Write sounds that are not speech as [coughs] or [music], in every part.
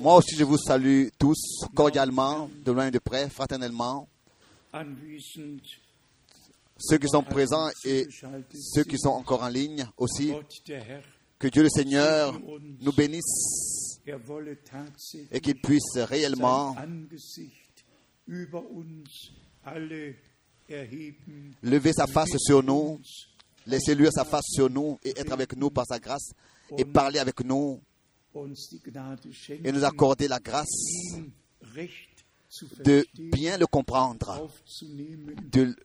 Moi aussi, je vous salue tous cordialement, de loin et de près, fraternellement, ceux qui sont présents et ceux qui sont encore en ligne aussi. Que Dieu le Seigneur nous bénisse et qu'il puisse réellement lever sa face sur nous, laisser lui sa face sur nous et être avec nous par sa grâce et parler avec nous et nous accorder la grâce zu de bien le comprendre, de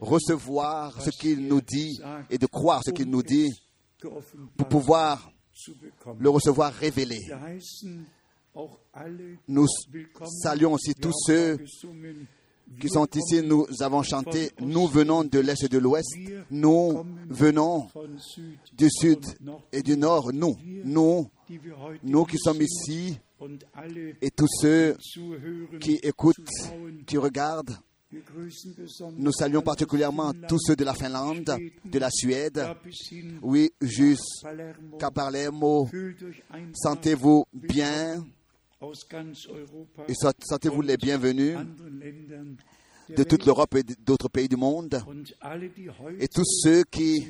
recevoir ce qu'il nous dit et de croire ce qu'il nous dit pour pouvoir le recevoir révélé. Nous saluons aussi tous ceux qui sont ici. Nous avons chanté, nous venons de l'Est et de l'Ouest, nous venons du Sud et du Nord, nous, nous, nous qui sommes ici et tous ceux qui écoutent, qui regardent. Nous saluons particulièrement tous ceux de la Finlande, de la Suède, oui, juste Palermo. Sentez-vous bien et so- sentez-vous les bienvenus de toute l'Europe et d'autres pays du monde. Et tous ceux qui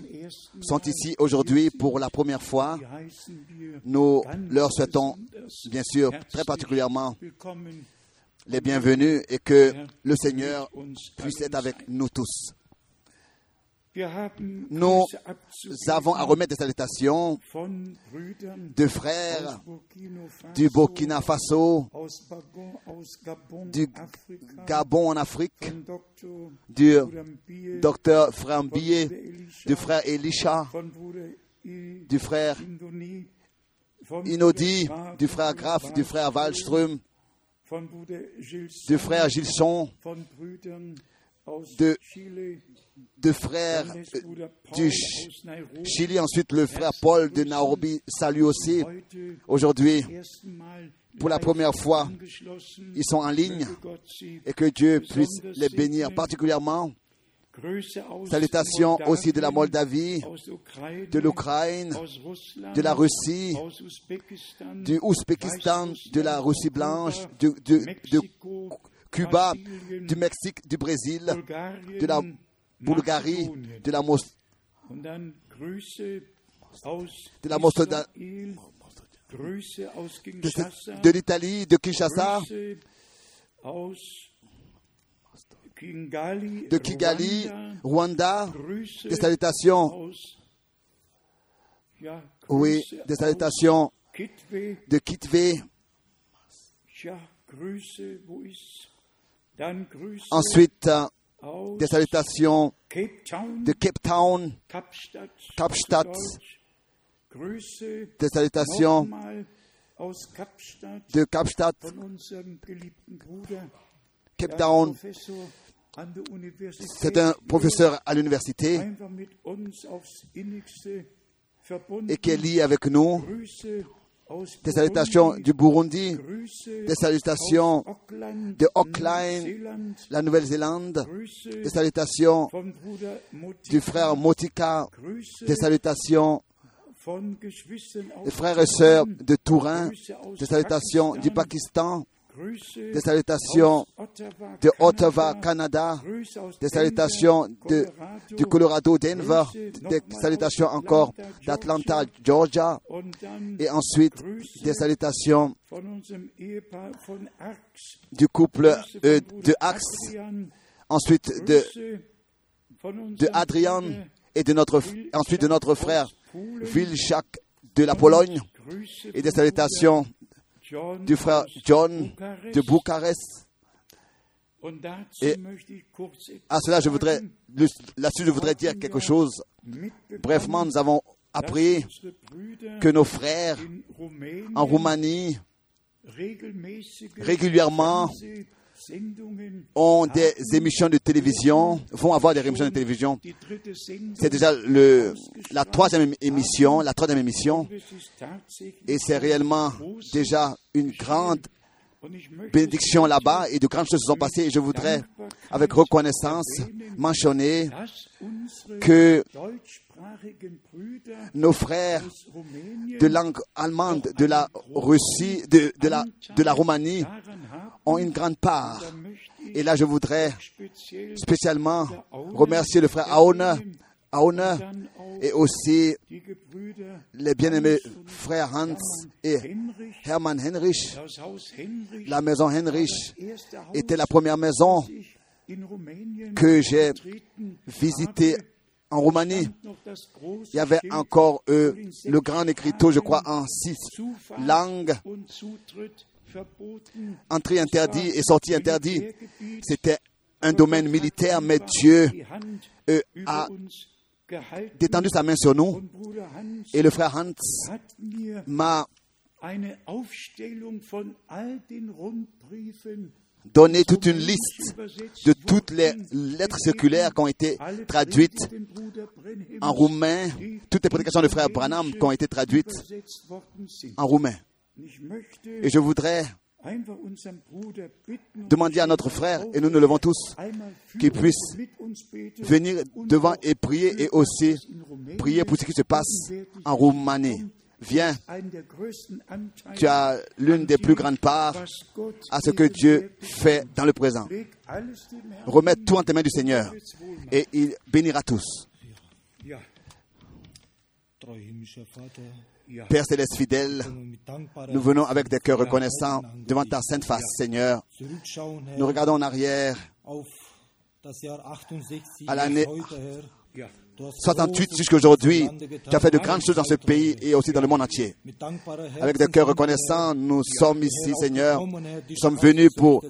sont ici aujourd'hui pour la première fois, nous leur souhaitons bien sûr très particulièrement les bienvenus et que Herr, le Seigneur puisse être avec nous tous. Nous avons à remettre des salutations de frères du Burkina Faso, du Gabon en Afrique, du docteur Elisha, du frère Elisha, du frère Inodi, du frère Graf, du frère Wallström, du frère Gilson, de- Chile, du frère dann ist euh, du Chili, ensuite le frère Paul de Nairobi salue aussi. Aujourd'hui, pour la première fois, ils sont en ligne et que Dieu puisse les bénir particulièrement. Salutations aussi de la Moldavie, de l'Ukraine, de la Russie, du Ouzbékistan, de la Russie blanche, de, de- de Mexiko, Cuba, du Mexique, du Brésil, de la Bulgarie, de la, Mos- de la l'Italie, de Kinshasa, de Kigali, Rwanda, des salutations, oui, des salutations. De Kitwe, ensuite euh, des salutations de Cape Town, Kapstadt, des salutations de Kapstadt, Cape Town. C'est un professeur à l'université et qui est lié avec nous. Des salutations du Burundi, des salutations de Auckland, la Nouvelle-Zélande, des salutations du frère Motika, des salutations des frères et sœurs de aus des salutations du Pakistan, des salutations de Ottawa, Canada, des salutations de, du Colorado, Denver, des salutations encore Atlanta, d'Atlanta, Georgia, et ensuite des salutations du couple euh, de Axe, ensuite de, de Adrian et de notre, ensuite de notre frère Vilchak de la Pologne. Et des salutations du frère John de Bucarest. Et À cela, je voudrais, là-dessus, je voudrais dire quelque chose. Brièvement, nous avons appris que nos frères en Roumanie régulièrement ont des émissions de télévision, vont avoir des émissions de télévision. C'est déjà le, la troisième émission, la troisième émission, et c'est réellement déjà une grande bénédictions là-bas et de grandes choses se sont passées. Et je voudrais, avec reconnaissance, mentionner que nos frères de langue allemande, de la Russie, de, de la, de la Roumanie ont une grande part. Et là, je voudrais spécialement remercier le frère Aouna, Auch et aussi les bien-aimés frères Hans et Hermann Henrich. La maison Henrich était la première maison que j'ai visitée en Roumanie. Il y avait encore euh, le grand écriteau, je crois, en six langues. Entrée interdit et sortie interdit. C'était un domaine militaire, mais Dieu euh, a détendu sa main sur nous. Et le frère Hans m'a donné toute une liste de toutes les lettres circulaires qui ont été traduites en roumain, toutes les prédications du frère Branham qui ont été traduites en roumain. Et je voudrais demander à notre frère, et nous nous levons tous, qu'il puisse venir devant et prier et aussi prier pour ce qui se passe en Roumanie. Viens, tu as l'une des plus grandes parts à ce que Dieu fait dans le présent. Remets tout en tes mains du Seigneur et il bénira tous. Père céleste fidèle, nous venons avec des cœurs reconnaissants devant ta sainte face, Seigneur. Nous regardons en arrière auf das Jahr 68 à l'année bis heute, Herr. Ja, Du hast 68 Großes jusqu'à aujourd'hui. Tu as fait de grandes choses dans ce pays et aussi dans le monde entier. Avec des cœurs reconnaissants, nous sommes ici, Seigneur. Nous sommes venus pour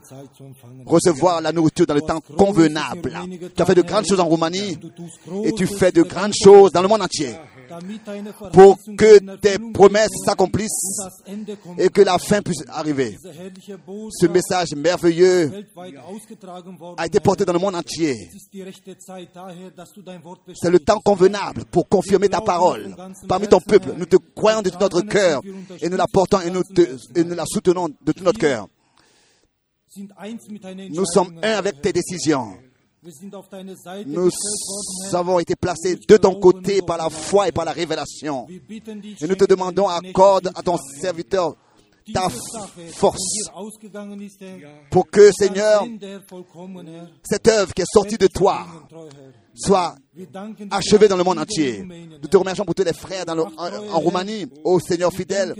recevoir la nourriture dans le temps convenable. Tu as fait de grandes choses en Roumanie et tu fais de grandes choses dans le monde entier pour que tes promesses s'accomplissent et que la fin puisse arriver. Ce message merveilleux a été porté dans le monde entier. C'est le temps convenable pour confirmer ta parole parmi ton peuple. Nous te croyons de tout notre cœur et nous la portons et nous, la soutenons de tout notre cœur. Nous sommes un avec tes décisions. Nous avons été placés de ton côté par la foi et par la révélation. Et nous te demandons, accorde à ton serviteur ta force pour que, Seigneur, cette œuvre qui est sortie de toi soit achevée dans le monde entier. Nous te remercions pour tous les frères dans le- en, en Roumanie, ô Seigneur fidèle.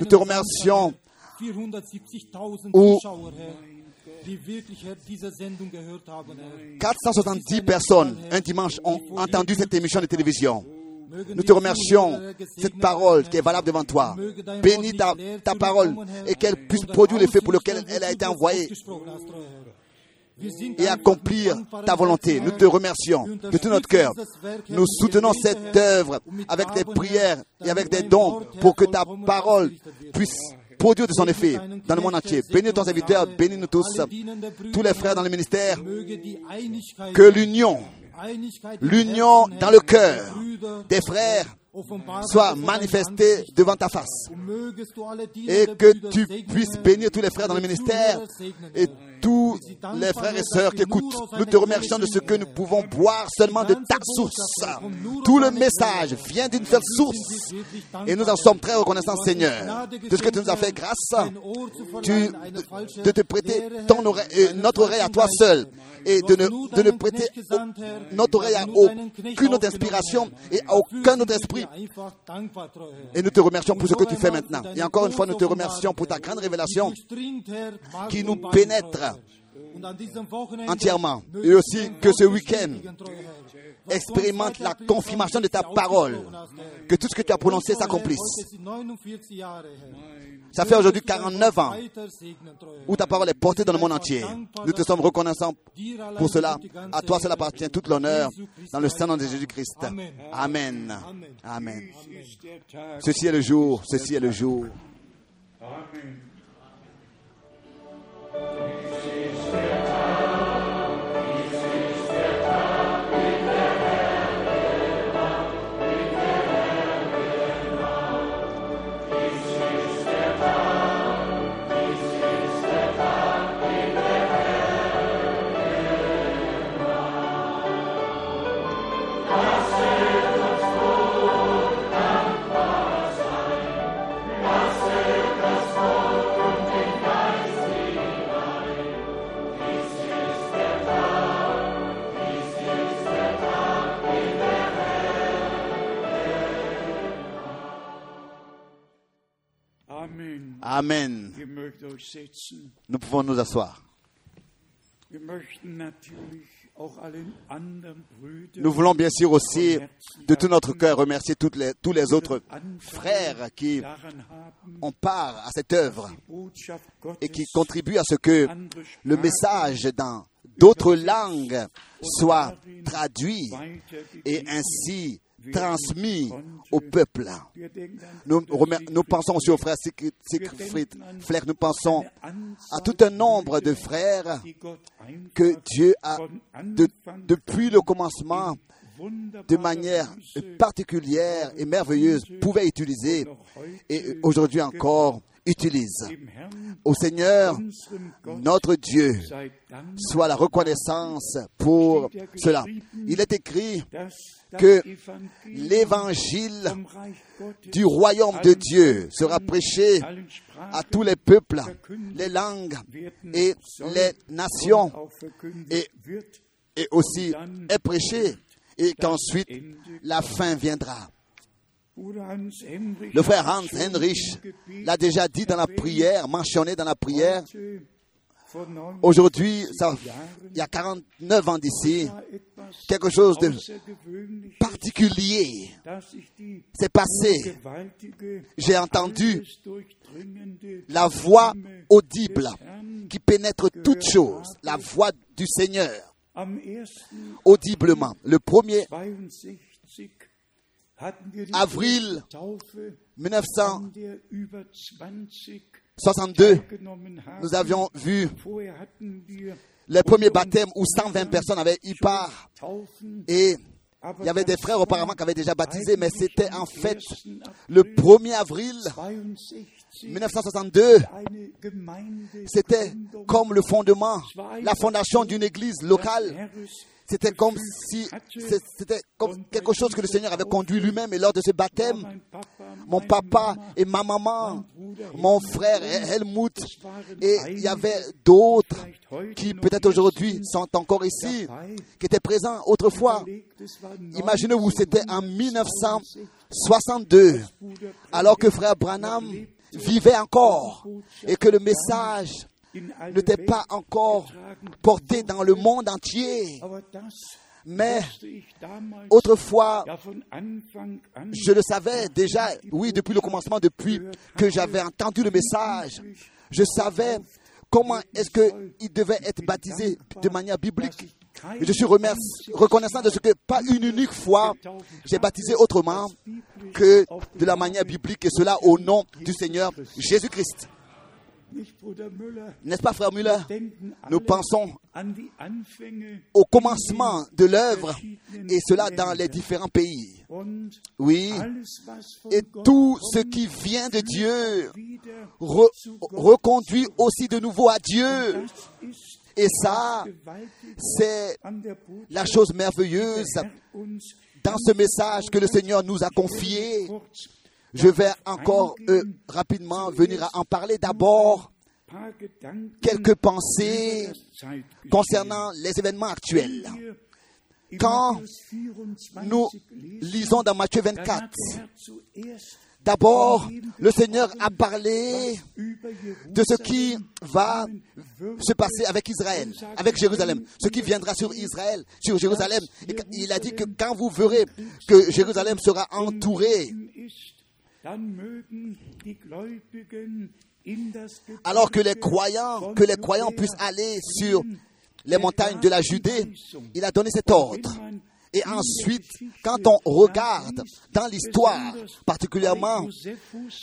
Nous te remercions Samstag, Herr, 470.000 Où- Zuschauer, Herr, die wirklich, Herr, diese Sendung gehört haben, Herr? 470 personnes un dimanche ont entendu cette émission de télévision. Nous te remercions cette parole qui est valable devant toi. Bénis ta, ta parole et qu'elle puisse produire l'effet pour lequel elle a été envoyée et accomplir ta volonté. Nous te remercions de tout notre cœur. Nous soutenons cette œuvre avec des prières et avec des dons pour que ta parole puisse produire de son effet. Dans le monde entier. Bénis ton serviteur, bénis-nous tous, tous les frères dans le ministère, que l'union, l'union dans le cœur des frères soit manifestée devant ta face. Et que tu puisses bénir tous les frères dans le ministère et tous les frères et sœurs qui écoutent. Nous te remercions de ce que nous pouvons boire seulement de ta source. Tout le message vient d'une seule source et nous en sommes très reconnaissants, Seigneur, de ce que tu nous as fait grâce de te prêter ton euh, notre oreille à toi seul et de ne, de ne prêter notre oreille à aucune autre inspiration et à aucun autre esprit. Et nous te remercions pour ce que tu fais maintenant. Et encore une fois, nous te remercions pour ta grande révélation qui nous pénètre entièrement. Et aussi que ce week-end expérimente la confirmation de ta parole. Que tout ce que tu as prononcé s'accomplisse. Ça fait aujourd'hui 49 ans où ta parole est portée dans le monde entier. Nous te sommes reconnaissants pour cela. À toi, cela appartient tout l'honneur dans le Saint-Nom de Jésus-Christ. Amen. Amen. Ceci est le jour, ceci est le jour. Amen. 你是谁？Amen. Nous pouvons nous asseoir. Nous voulons bien sûr aussi de tout notre cœur remercier toutes les- tous les autres frères qui ont part à cette œuvre et qui contribuent à ce que le message dans d'autres langues soit traduit et ainsi transmis au peuple. Nous, pensons aussi au frère Siegfried, Flair, nous pensons à tout un nombre de frères que Dieu a, depuis le commencement, de manière particulière et merveilleuse, pouvait utiliser et aujourd'hui encore utilise. Au Seigneur, notre Dieu, soit la reconnaissance pour cela. Il est écrit que l'évangile du royaume de Dieu sera prêché à tous les peuples, les langues et les nations et- et aussi est prêché et qu'ensuite la fin viendra. Le frère Hans Heinrich l'a déjà dit dans la prière, mentionné dans la prière. Aujourd'hui, il y a 49 ans d'ici, quelque chose de particulier s'est passé. J'ai entendu la voix audible qui pénètre toutes choses, la voix du Seigneur, am 1. audiblement. Le 1er Avril große Taufe, 1962, an der über 20 teilgenommen haben. nous avions vu le premier baptême où 120 personnes avaient eu part et il y avait des frères auparavant qui avaient déjà baptisé, mais c'était en fait 1. le April 1er avril 62 1962. eine Gemeinde C'était comme le fondement, la fondation d'une église locale. C'était comme si c'était comme quelque chose que le Seigneur avait conduit lui-même. Et lors de ce baptême, mon papa et ma maman, mon frère Helmut, et il y avait d'autres qui peut-être aujourd'hui sont encore ici, qui étaient présents autrefois. Imaginez-vous, c'était en 1962, 1962, Bruder alors que frère Branham vivait encore et que le message n'était pas encore porté dans le monde entier. Mais autrefois, je le savais déjà, oui, depuis le commencement, depuis que j'avais entendu le message. Je savais comment est-ce qu'il devait être baptisé de manière biblique. Et je suis reconnaissant de ce que pas une unique fois j'ai baptisé autrement que de la manière biblique et cela au nom du Seigneur Jésus-Christ. N'est-ce pas, frère Müller? Nous pensons au commencement de l'œuvre et cela dans les différents pays. Oui, et tout ce qui vient de Dieu re- reconduit aussi de nouveau à Dieu. Et ça, c'est la chose merveilleuse dans ce message que le Seigneur nous a confié. Je vais encore euh, rapidement venir à en parler. D'abord, quelques pensées concernant les événements actuels. Quand Matthäus 24 Nous lisons dans Matthieu dann 24. hat der Herr zuerst D'abord, le Seigneur a parlé de ce qui va se passer avec Israël, avec Jérusalem, ce qui viendra sur Israël, sur Jérusalem. Et il a dit que quand vous verrez que Jérusalem sera entourée, alors que les croyants, que les croyants puissent aller sur les montagnes de la Judée, il a donné cet ordre. Et ensuite, quand on regarde dans l'histoire, particulièrement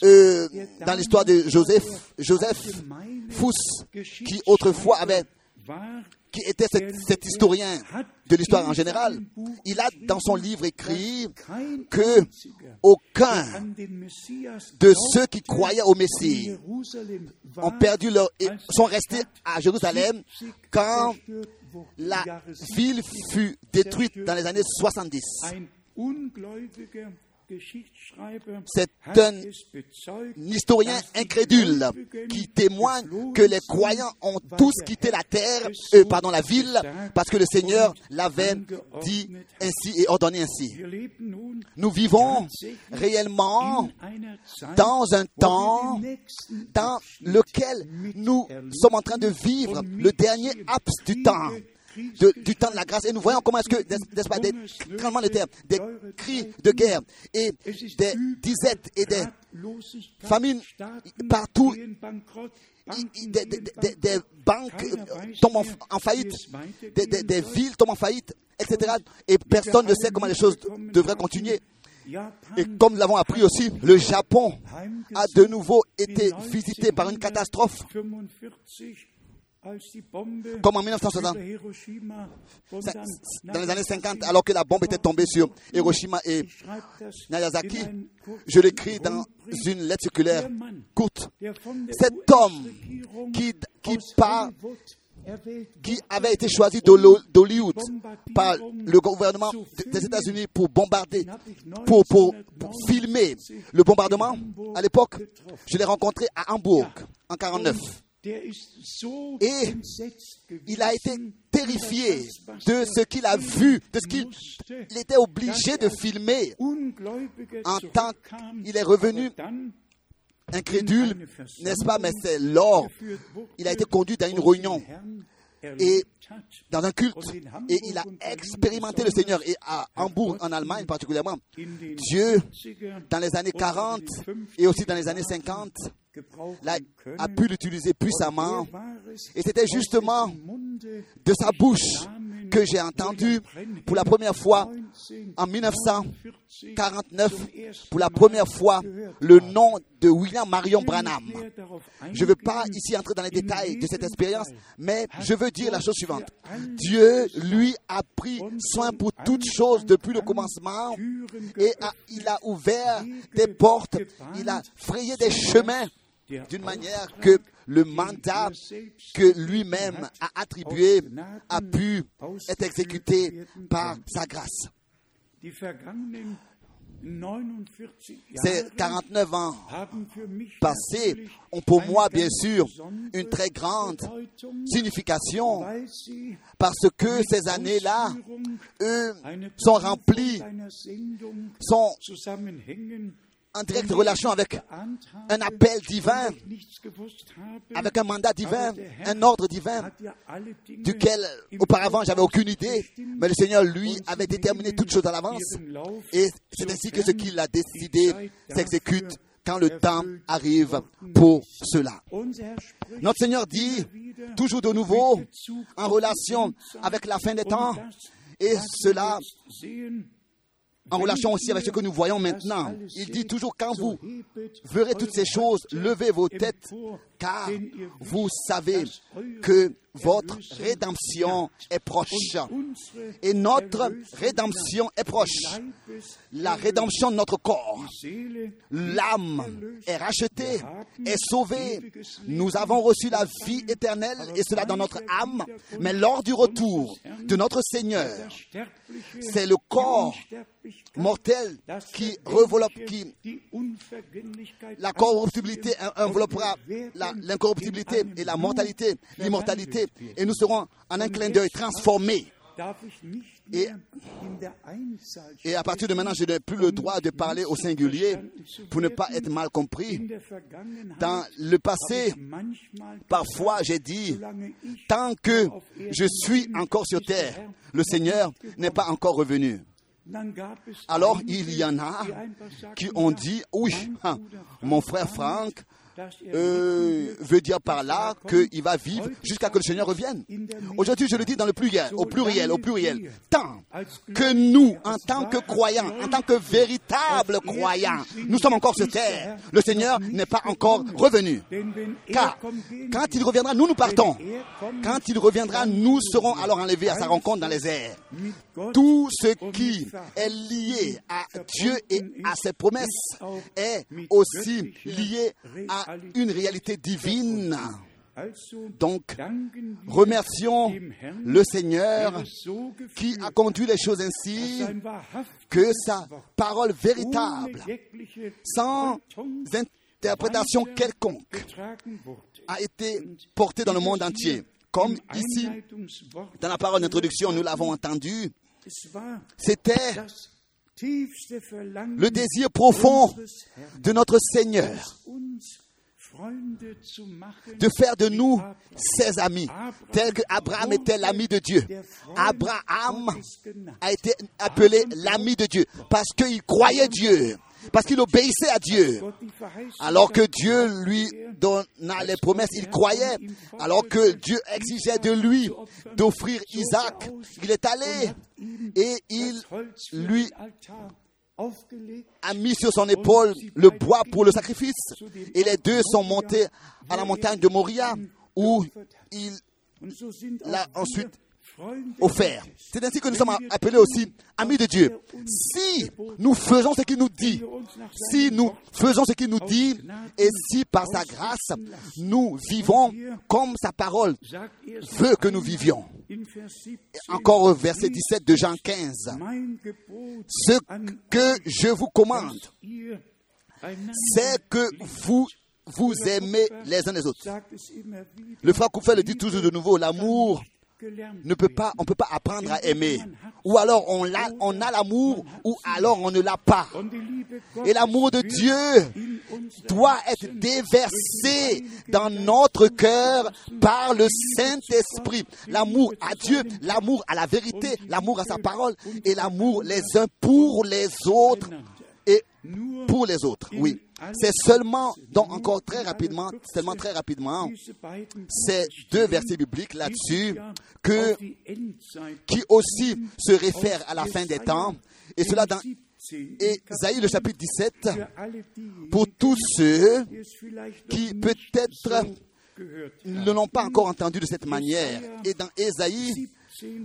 euh, dans l'histoire de Joseph, Joseph Fuss, qui autrefois avait, qui était cet, cet historien de l'histoire en général, il a dans son livre écrit que aucun de ceux qui croyaient au Messie ont perdu leur, sont restés à Jérusalem quand la ville fut détruite dans les années 70. C'est un historien incrédule qui témoigne que les croyants ont tous quitté la terre, euh, pardon, la ville, parce que le Seigneur l'avait dit ainsi et ordonné ainsi. Nous vivons réellement dans un temps dans lequel nous sommes en train de vivre le dernier apse du temps du temps de la grâce. Et nous voyons comment est-ce que, n'est-ce pas, des tremblements de terre, des cris de guerre et des disettes et des famines partout. Des, banques tombent en, faillite, des, villes tombent en faillite, etc. Et personne ne sait comment les choses devraient continuer. Et comme nous l'avons appris aussi, le Japon a de nouveau été visité par une catastrophe comme en 1960, dans les années 50, alors que la bombe était tombée sur Hiroshima et Nagasaki, je l'écris dans une lettre circulaire courte. Cet homme qui, qui, qui avait été choisi d'Hollywood par le gouvernement des États-Unis pour bombarder, pour, pour, pour, filmer le bombardement, à l'époque, je l'ai rencontré à Hambourg en 1949. Et il a été terrifié de ce qu'il a vu, de ce qu'il était obligé de filmer. En tant qu'il est revenu incrédule, n'est-ce pas, mais c'est lors, il a été conduit dans une réunion. Et dans un culte. et il a expérimenté le Seigneur. Et à Hambourg en Allemagne particulièrement. Dieu dans les années 40 et aussi dans les années 50 a pu l'utiliser puissamment. Et c'était justement de sa bouche que j'ai entendu pour la première fois en 1949, pour la première fois, le nom de William Marion Branham. Je ne veux pas ici entrer dans les détails de cette expérience, mais je veux dire la chose suivante. Dieu, lui, a pris soin pour toutes choses depuis le commencement et il a ouvert des portes, il a frayé des chemins d'une manière que le mandat que lui-même a attribué a pu être exécuté par sa grâce. Ces 49 ans passés ont pour moi, bien sûr, une très grande signification parce que ces années-là, eux, sont remplies, sont en directe relation avec un appel divin, avec un mandat divin, un ordre divin, duquel auparavant j'avais aucune idée, mais le Seigneur, lui, avait déterminé toutes choses à l'avance. Et c'est ainsi que ce qu'il a décidé s'exécute quand le temps arrive pour cela. Notre Seigneur dit, toujours de nouveau, en relation avec la fin des temps, et cela en relation aussi avec ce que nous voyons maintenant. Il dit toujours, quand vous verrez toutes ces choses, levez vos têtes, car vous savez que votre rédemption est proche. Et notre rédemption est proche. La rédemption de notre corps. L'âme est rachetée, est sauvée. Nous avons reçu la vie éternelle et cela dans notre âme. Mais lors du retour de notre Seigneur, c'est le corps mortel qui reveloppe, la corruptibilité enveloppera l'incorruptibilité et la mortalité, l'immortalité, et nous serons en un clin d'œil transformés. Et, et, à partir de maintenant, je n'ai plus le droit de parler au singulier pour ne pas être mal compris. Dans le passé, parfois j'ai dit, tant que je suis encore sur terre, le Seigneur n'est pas encore revenu. Alors il y en a qui ont dit, oui, hein, mon frère Franck euh, veut dire par là qu'il va vivre jusqu'à que le Seigneur revienne. Aujourd'hui, je le dis dans le pluriel, au pluriel, au pluriel. Tant que nous, en tant que croyants, en tant que véritables croyants, nous sommes encore sur terre, le Seigneur n'est pas encore revenu. Car quand il reviendra, nous nous partons. Quand il reviendra, nous serons alors enlevés à sa rencontre dans les airs. Tout ce qui est lié à Dieu et à ses promesses est aussi lié à une réalité divine Donc, remercions le Seigneur qui a conduit les choses ainsi que sa parole véritable, sans interprétation quelconque, a été portée dans le monde entier. Comme ici, dans la parole d'introduction, nous l'avons entendu, c'était le désir profond de notre Seigneur de faire de nous ses amis, tel qu'Abraham était l'ami de Dieu. Abraham a été appelé l'ami de Dieu parce qu'il croyait Dieu, parce qu'il obéissait à Dieu. Alors que Dieu lui donna les promesses, il croyait. Alors que Dieu exigeait de lui d'offrir Isaac, il est allé et il lui a mis sur son épaule le bois pour le sacrifice. Et les deux sont montés à la montagne de Moria où il l'a ensuite offert. C'est ainsi que nous sommes appelés aussi amis de Dieu. Si nous faisons ce qu'il nous dit, si nous faisons ce qu'il nous dit, et si par sa grâce nous vivons comme sa parole veut que nous vivions. Encore au verset 17 de Jean 15. Ce que je vous commande, c'est que vous vous aimez les uns les autres. Le frère Koufel le dit toujours de nouveau, l'amour ne peut pas, on ne peut pas apprendre à aimer. Ou alors on a, l'amour, ou alors on ne l'a pas. Et l'amour de Dieu doit être déversé dans notre cœur par le Saint-Esprit. L'amour à Dieu, l'amour à la vérité, l'amour à sa parole, et l'amour les uns pour les autres et pour les autres. Oui. C'est seulement, donc encore très rapidement, seulement très rapidement, ces deux versets bibliques là-dessus que, qui aussi se réfèrent à la fin des temps, et cela dans Ésaïe le chapitre 17, pour tous ceux qui peut-être ne l'ont pas encore entendu de cette manière. Et dans Ésaïe,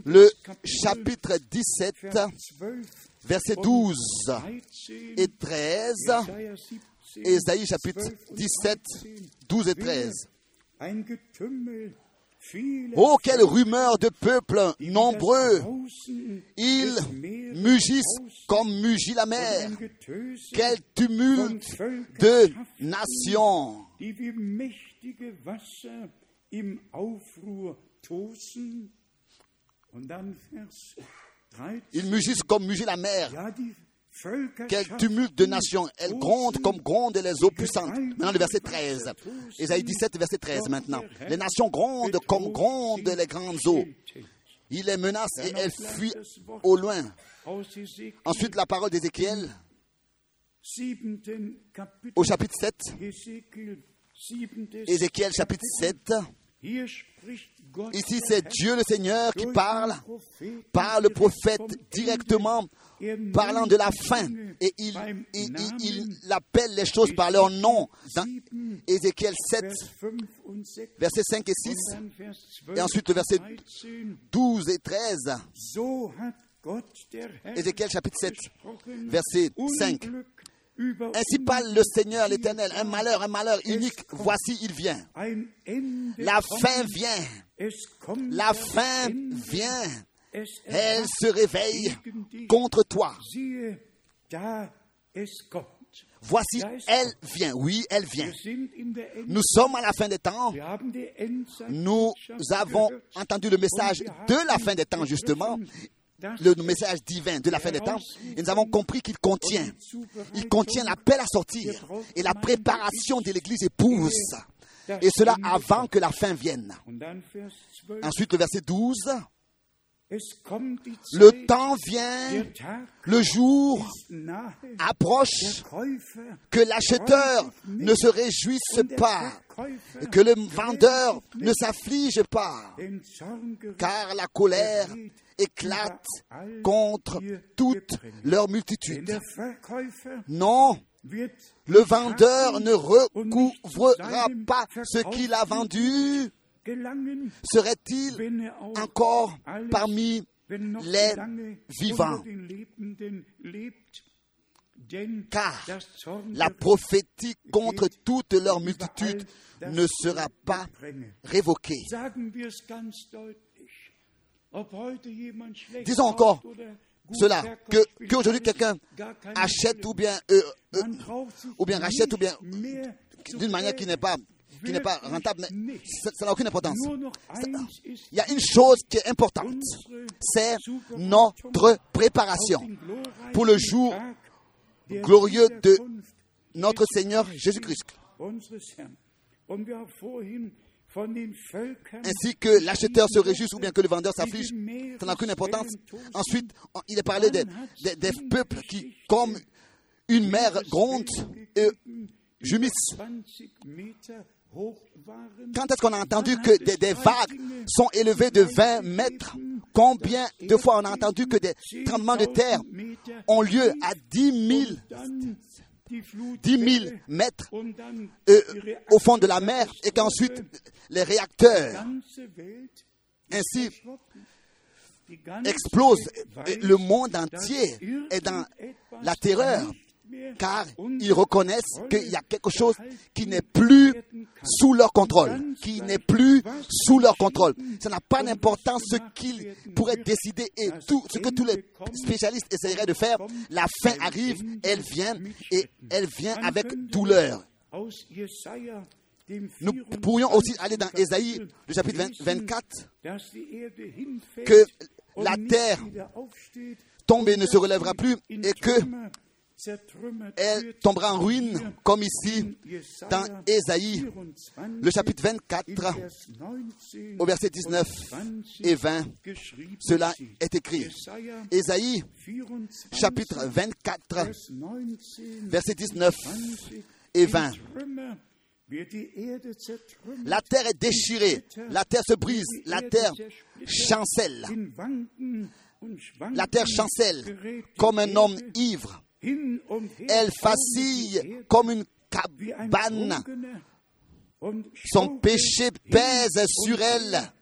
le chapitre 17, versets 12 et 13, Ésaïe chapitre 17, 12 et 13. Oh, quelle rumeur de peuples nombreux Ils mugissent comme mugit la mer. Quel tumulte de nations Ils mugissent comme mugit la mer. Quel tumulte de nations. Elles grondent comme grondent les eaux puissantes. Maintenant, le verset 13. Ésaïe 17, verset 13 maintenant. Les nations grondent comme grondent les grandes eaux. Il les menace et elles fuient au loin. Ensuite, la parole d'Ézéchiel au chapitre 7. Ézéchiel chapitre 7. Ici, c'est Dieu le Seigneur qui parle par le prophète directement parlant de la fin. Et il, il, appelle les choses par leur nom. Dans Ézéchiel 7, versets 5 et 6. Et ensuite le verset 12 et 13. Ézéchiel chapitre 7, verset 5. Ainsi parle le Seigneur l'Éternel, un malheur, un malheur unique, voici il vient. La fin vient. La fin vient. Elle se réveille contre toi. Voici, elle vient. Oui, elle vient. Nous sommes à la fin des temps. Nous avons entendu le message de la fin des temps, justement le message divin de la fin des temps, et nous avons compris qu'il contient, il contient l'appel à sortir et la préparation de l'Église épouse. Et cela avant que la fin vienne. Ensuite, le verset 12. Le temps vient, le jour approche, que l'acheteur ne se réjouisse pas, que le vendeur ne s'afflige pas, car la colère éclate contre toute leur multitude. Non, le vendeur ne recouvrera pas ce qu'il a vendu. Serait-il encore parmi les vivants? car la prophétie contre toute leur multitude ne sera pas révoquée. Disons encore cela, que qu'aujourd'hui quelqu'un achète ou bien, euh, euh, ou bien rachète ou bien d'une manière qui n'est pas qui n'est pas rentable, mais ça n'a aucune importance. Il y a une chose qui est importante, c'est notre préparation pour le jour glorieux de notre Seigneur Jésus-Christ. Ainsi que l'acheteur se réjouisse ou bien que le vendeur s'afflige, ça n'a aucune importance. Ensuite, il est parlé des, des, peuples qui, comme une mer gronde et jumissent. Quand est-ce qu'on a entendu que des, des, vagues sont élevées de 20 mètres? Combien de fois on a entendu que des tremblements de terre ont lieu à 10 000 10 000 mètres euh, au fond de la mer et qu'ensuite les réacteurs ainsi explosent. Le monde entier est dans la terreur? Car ils reconnaissent qu'il y a quelque chose qui n'est plus sous leur contrôle, qui n'est plus sous leur contrôle. Ça n'a pas d'importance ce qu'ils pourraient décider et tout ce que tous les spécialistes essaieraient de faire. La fin arrive, elle vient et elle vient avec douleur. Nous pourrions aussi aller dans Ésaïe, le chapitre 24, que la terre tombe et ne se relèvera plus et que elle tombera en ruine, comme ici dans Ésaïe, le chapitre 24, au verset 19 et 20. Cela est écrit. Ésaïe, chapitre 24, verset 19 et 20. La terre est déchirée, la terre se brise, la terre chancelle. La terre chancelle comme un homme ivre. Elle vacille comme une cabane. Son péché pèse sur elle.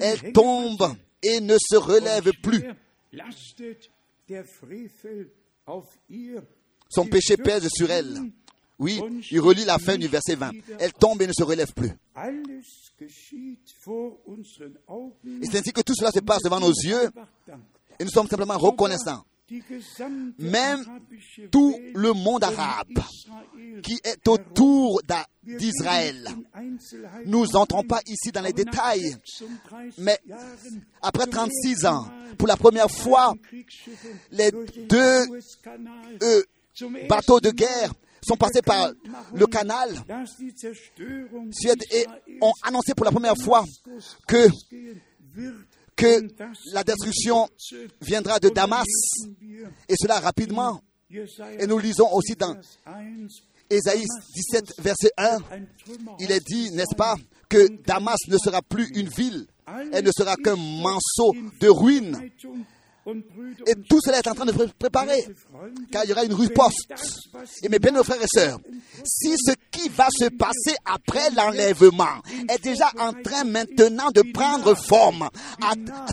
Elle tombe et ne se relève plus. Son péché pèse sur elle. Oui, il relit la fin du verset 20. Elle tombe et ne se relève plus. Et c'est ainsi que tout cela se passe devant nos yeux. Et nous sommes simplement reconnaissants même tout le monde arabe qui est autour d'Israël. Nous n'entrons pas ici dans les détails, mais après 36 ans, pour la première fois, les deux euh, bateaux de guerre sont passés par le canal Suède et ont annoncé pour la première fois que que la destruction viendra de Damas, et cela rapidement. Et nous lisons aussi dans Ésaïe 17, verset 1, il est dit, n'est-ce pas, que Damas ne sera plus une ville, elle ne sera qu'un manceau de ruines. Et tout cela est en train de se préparer, car il y aura une riposte. Et mes bien frères et sœurs, si ce qui va se passer après l'enlèvement est déjà en train maintenant de prendre forme,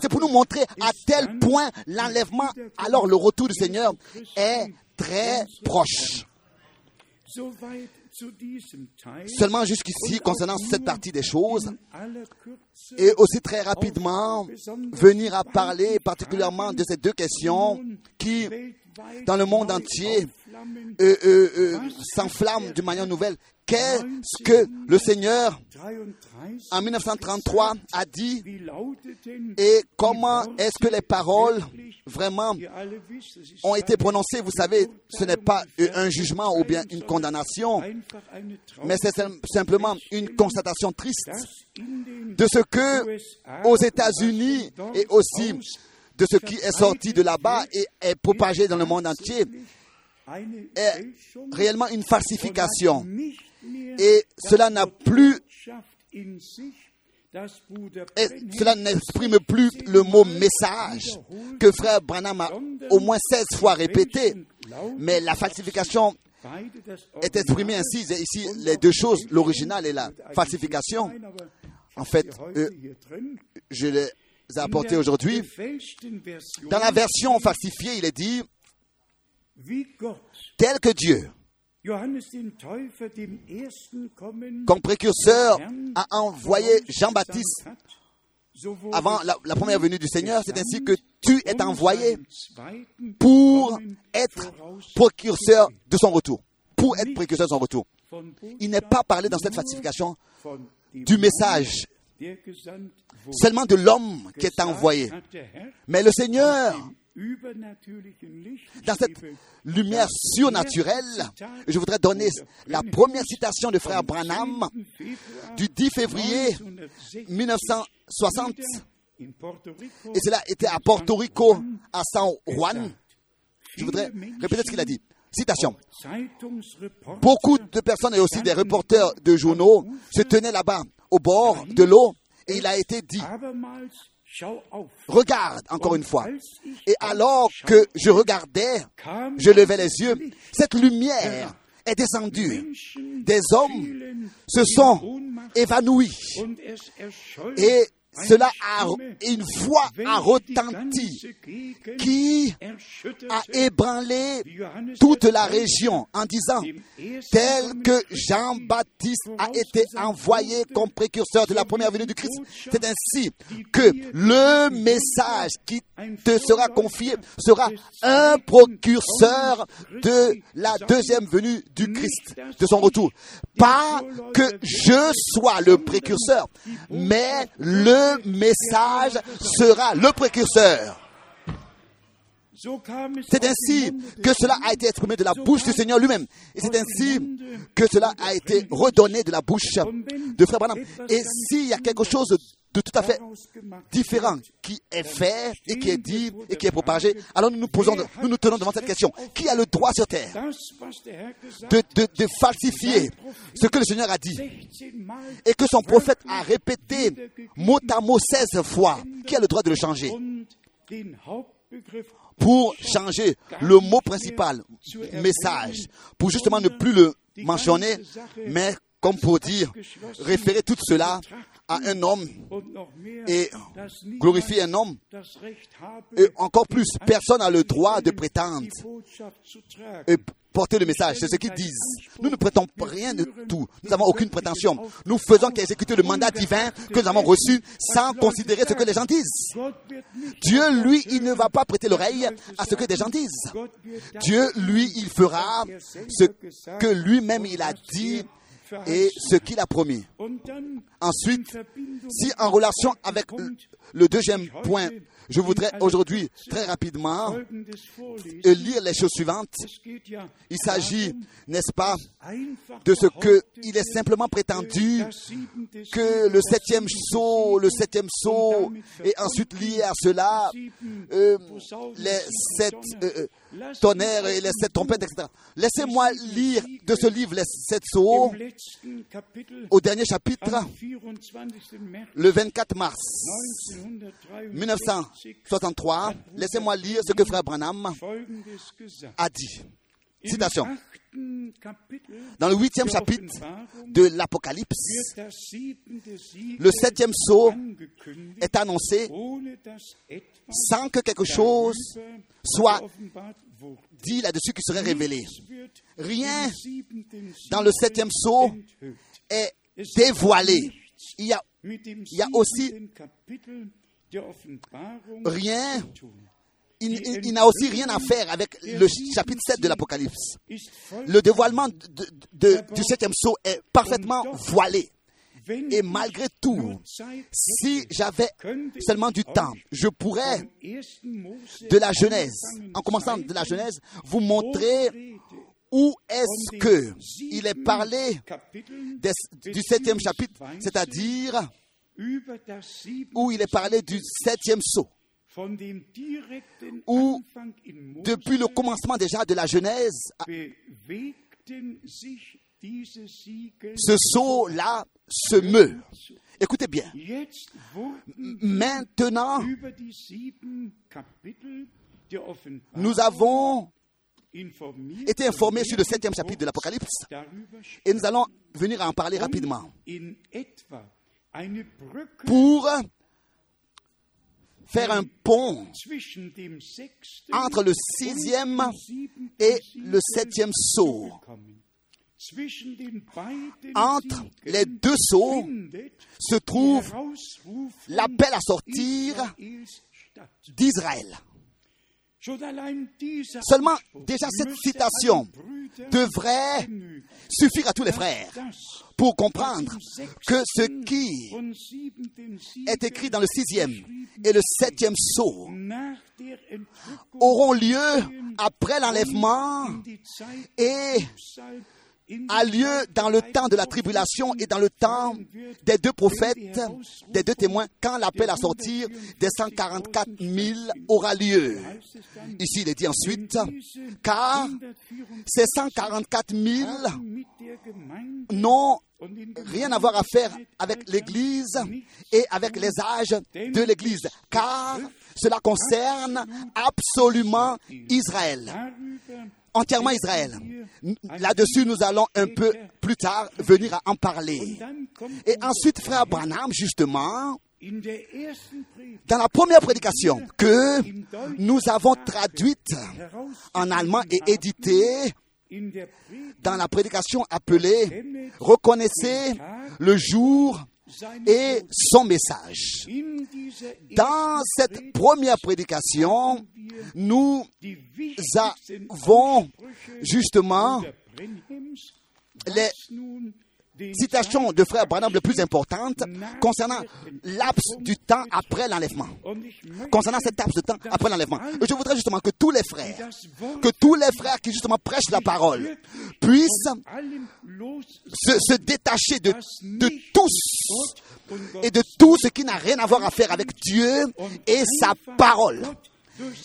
c'est pour nous montrer à tel point l'enlèvement, alors le retour du Seigneur est très proche. Seulement jusqu'ici, concernant cette partie des choses, et aussi très rapidement, venir à parler particulièrement de ces deux questions qui, dans le monde entier, euh, euh, euh, s'enflamment d'une manière nouvelle. Qu'est-ce que le Seigneur, en 1933, a dit et comment est-ce que les paroles vraiment ont été prononcées? Vous savez, ce n'est pas un jugement ou bien une condamnation, mais c'est simplement une constatation triste de ce que aux États-Unis et aussi de ce qui est sorti de là-bas et est propagé dans le monde entier est réellement une falsification et cela n'a plus et cela n'exprime plus le mot message que frère Branham a au moins 16 fois répété. Mais la falsification est exprimée ainsi. Ici, les deux choses, l'original et la falsification. En fait, euh, je les ai apportés aujourd'hui. Dans la version falsifiée, il est dit tel que Dieu, comme précurseur, a envoyé Jean-Baptiste avant la, la première venue du Seigneur. C'est ainsi que tu es envoyé pour être précurseur de son retour. Pour être précurseur de son retour. Il n'est pas parlé dans cette falsification du message. Seulement de l'homme qui est envoyé. Mais le Seigneur, dans cette lumière surnaturelle, je voudrais donner la première citation de frère Branham 10. Februar du 10 février 1960 1960. in Puerto Rico Et cela était à Porto Rico, à San Juan. Je voudrais répéter ce qu'il a dit. Citation. Beaucoup de personnes et aussi des reporters de journaux se tenaient là-bas, au bord de l'eau, et il a été dit, regarde encore une fois. Et alors que je regardais, je levais les yeux, cette lumière est descendue. Des hommes se sont évanouis. Et cela a, une voix a retenti qui a ébranlé toute la région en disant, tel que Jean-Baptiste a été envoyé comme précurseur de la première venue du Christ. C'est ainsi que le message qui te sera confié sera un précurseur de la deuxième venue du Christ, de son retour. Pas que je sois le précurseur, mais le message sera le précurseur. C'est ainsi que cela a été exprimé de la bouche du Seigneur lui-même. Et c'est ainsi que cela a été redonné de la bouche de Frère Branham. Et s'il y a quelque chose de tout à fait différent qui est fait et qui est dit et qui est propagé, alors nous nous posons, nous nous tenons devant cette question. Qui a le droit sur terre de, de, falsifier ce que le Seigneur a dit 16 Mal et que son prophète a répété mot à mot 16 fois? Qui a le droit de le changer? Pour changer le mot principal, message, pour justement ne plus le mentionner, mais comme pour dire, référer tout cela à un homme et glorifier un homme. Et encore plus, personne n'a le droit de prétendre et porter le message. C'est ce qu'ils disent. Nous ne prétendons rien de tout. Nous n'avons aucune prétention. Nous faisons qu'exécuter le mandat divin que nous avons reçu sans considérer ce que les gens disent. Dieu, lui, il ne va pas prêter l'oreille à ce que des gens disent. Dieu, lui, il fera ce que lui-même il a dit et ce qu'il a promis. Ensuite, si en relation avec le deuxième point, je voudrais aujourd'hui très rapidement euh, lire les choses suivantes. Il s'agit, n'est-ce pas, de ce que il est simplement prétendu que le septième saut, le septième saut, et ensuite lié à cela, euh, les sept euh, tonnerres et les sept trompettes, etc. Laissez-moi lire de ce livre les sept sauts au dernier chapitre, am 24. März le 24 mars 1963 1963. Laissez-moi lire ce que frère Branham a dit. Citation. Dans le huitième chapitre de l'Apocalypse, le septième sceau angekündigt, est annoncé sans que quelque chose soit dit là-dessus qui serait révélé. Rien dans le septième sceau est dévoilé. Il y a Mit dem il y a aussi rien, il, il- il n'a aussi rien à faire avec le chapitre 7 de l'Apocalypse. Le dévoilement de- de- du septième sceau est parfaitement voilé. Et malgré tout, si j'avais seulement du temps, je pourrais de la Genèse, en commençant de la Genèse, vous montrer où est-ce que il est parlé des- du septième chapitre, c'est-à-dire où il est parlé du septième sceau. Où, Depuis le commencement déjà de la Genèse, ce sceau-là se meut. Écoutez bien. Maintenant, nous avons été informés sur le septième chapitre de l'Apocalypse et nous allons venir en parler rapidement pour faire un pont entre le sixième et le septième saut. Entre les deux sauts se trouve l'appel à sortir d'Israël. Seulement déjà cette citation devrait suffire à tous les frères pour comprendre que ce qui est écrit dans le sixième et le septième Entrückung auront lieu après l'enlèvement et a lieu dans le temps de la tribulation et dans le temps des deux prophètes, des deux témoins, quand l'appel à sortir des 144 000 aura lieu. Ici, il est dit ensuite, car 144 ces 144 000 haben mit der Gemeinde n'ont rien à voir à faire avec l'Église et avec les âges de l'Église, car cela concerne absolument Israël, entièrement Israël. Là-dessus, nous allons un peu plus tard venir à en parler. Et ensuite, frère Branham, justement, dans la première prédication que nous avons traduite en allemand et éditée, dans la prédication appelée Reconnaissez le jour et son message. Dans cette première prédication, nous avons justement les citations de frère Branham les plus importantes concernant laps du temps après l'enlèvement. Concernant cette laps de temps après l'enlèvement. Je voudrais justement que tous les frères, que tous les frères qui justement prêchent la parole puissent se, se détacher de, de tous et de tout ce qui n'a rien à voir à faire avec Dieu et sa parole.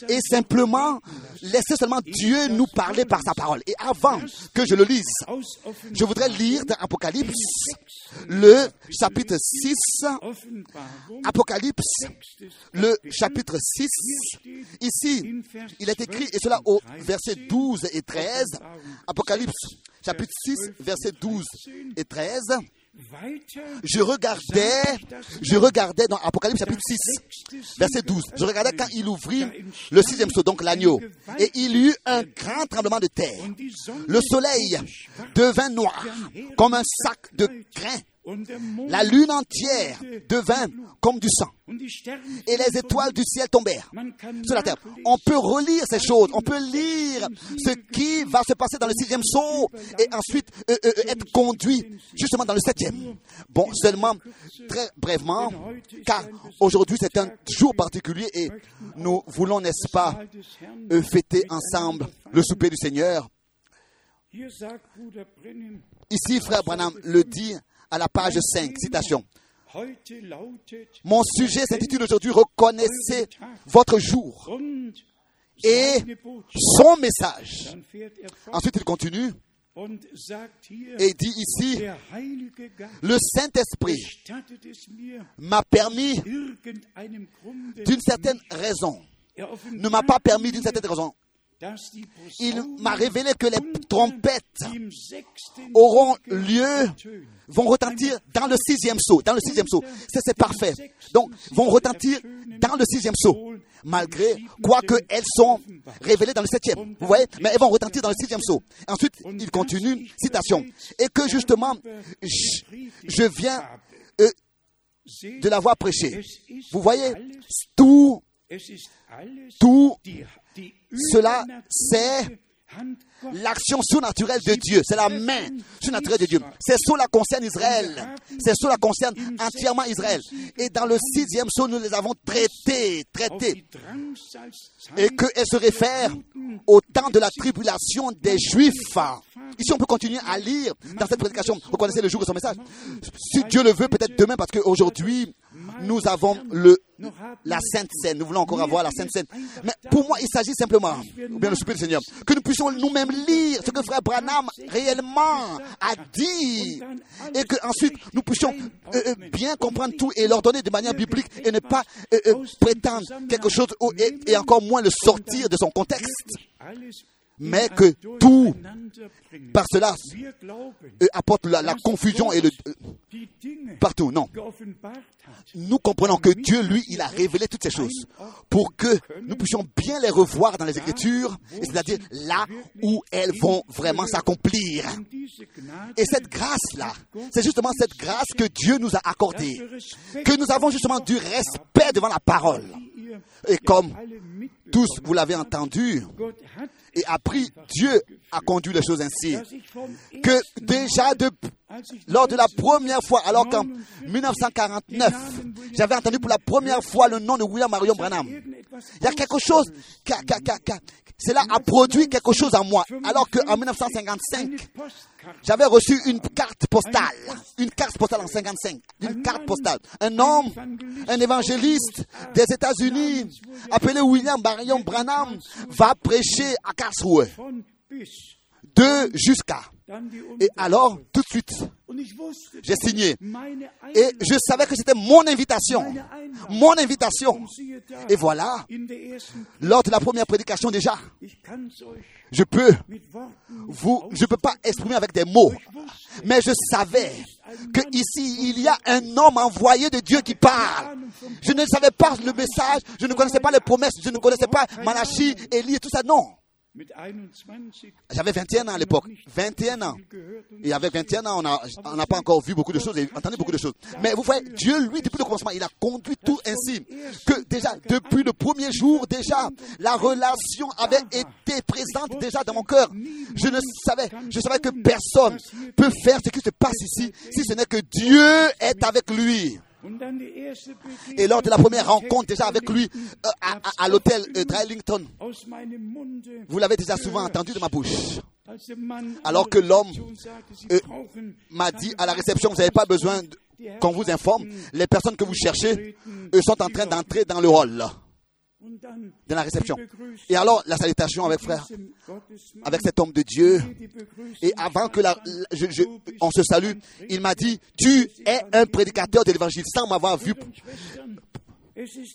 Et simplement laisser seulement Dieu nous parler par sa parole. Et avant que je le lise, je voudrais lire dans Apocalypse le chapitre 6, Offenbarung Apocalypse, le chapitre 6. Ici, il est écrit, et cela au verset 12 et 13, Apocalypse, chapitre 6, verset 12 et 13. Je regardais, je regardais dans Apocalypse chapitre 6, verset 12. Je regardais quand il ouvrit le sixième saut, donc l'agneau. Et il y eut un grand tremblement de terre. Le soleil devint noir, comme un sac de grain. La lune entière devint comme du sang. Et les étoiles du ciel tombèrent sur la terre. On peut relire ces choses, on peut lire ce qui va se passer dans le sixième saut et ensuite euh, euh, être conduit justement dans le septième. Bon, seulement très brièvement, car aujourd'hui c'est un jour particulier et nous voulons, n'est-ce pas, euh, fêter ensemble le souper du Seigneur. Ici, frère Branham le dit à la page 5, citation. Mon sujet s'intitule aujourd'hui Reconnaissez votre jour et son message. Er Ensuite, il continue et dit ici, le Saint-Esprit m'a permis d'une certaine raison, ne m'a pas permis d'une certaine raison. Il m'a révélé que les trompettes auront lieu, vont retentir dans le sixième saut. C'est parfait. Donc, vont retentir dans le sixième saut, malgré quoique elles sont révélées dans le septième. Vous voyez? Mais elles vont retentir dans le sixième saut. Ensuite, il continue, citation. Et que justement, je, viens euh, de l'avoir prêché. Vous voyez? Tout, tout cela, c'est l'action surnaturelle de Dieu. C'est la main surnaturelle de Dieu. C'est cela concerne Israël. C'est cela concerne entièrement Israël. Et dans le sixième saut, nous les avons traités, traités. Et qu'elle se réfère au temps de la tribulation des Juifs. Ici, on peut continuer à lire dans cette prédication. Vous connaissez le jour de son message. Si Dieu le veut, peut-être demain, parce qu'aujourd'hui, nous avons le, la Sainte Seine. Nous voulons encore avoir la Sainte Seine. Mais pour moi, il s'agit simplement, ou bien le Seigneur, que nous puissions nous-mêmes lire ce que frère Branham réellement a dit. Et que ensuite nous puissions euh, euh, bien comprendre tout et l'ordonner de manière biblique et ne pas euh, prétendre quelque chose et, et encore moins le sortir de son contexte. Mais que tout par cela euh, apporte la, confusion et le euh, partout. Non. Nous comprenons que Dieu, lui, il a révélé toutes ces choses pour que nous puissions bien les revoir dans les Écritures, c'est-à-dire là où elles vont vraiment s'accomplir. Et cette grâce-là, c'est justement cette grâce que Dieu nous a accordée, que nous avons justement du respect devant la parole. Et comme tous vous l'avez entendu et appris, Dieu a conduit les choses ainsi. Que déjà de, lors de la première fois, alors qu'en 1949, j'avais entendu pour la première fois le nom de William Marion Branham. Il y a quelque chose, qui a- cela a produit quelque chose en moi. Alors qu'en 1955, Postkarte j'avais reçu une carte postale, une carte postale en 55, une carte postale. Un homme, un évangéliste des États-Unis, appelé William Marion Branham, va prêcher à Karlsruhe, de jusqu'à. Et alors, tout de suite, j'ai signé. Et je savais que c'était mon invitation. Mon invitation. Et voilà, lors de la première prédication déjà, je peux vous, je peux pas exprimer avec des mots, mais je savais que ici il y a un homme envoyé de Dieu qui parle. Je ne savais pas le message, je ne connaissais pas les promesses, je ne connaissais pas Malachi, Élie et tout ça. Non, mit 21 j'avais 21 ans à l'époque, 21 ans. Et avec 21 ans, on n'a pas encore vu beaucoup de choses et entendu beaucoup de choses. Mais vous voyez, Dieu, lui, depuis le commencement, il a conduit tout ainsi. Que déjà, depuis le premier jour, déjà, la relation avait été présente déjà dans mon cœur. Je ne savais, je savais que personne peut faire ce qui se passe ici si ce n'est que Dieu est avec lui. Et lors de la première rencontre déjà avec lui euh, à, à- à l'hôtel euh, Drylington, vous l'avez déjà souvent entendu de ma bouche, Alors que l'homme, euh, m'a dit à la réception, vous n'avez pas besoin qu'on vous informe, les personnes que vous cherchez, eux sont en train d'entrer dans le hall de la réception. Et alors, la salutation avec frère, avec cet homme de Dieu. Et avant que la, la- je- je- on se salue, il m'a dit, tu es un prédicateur de l'évangile sans m'avoir vu.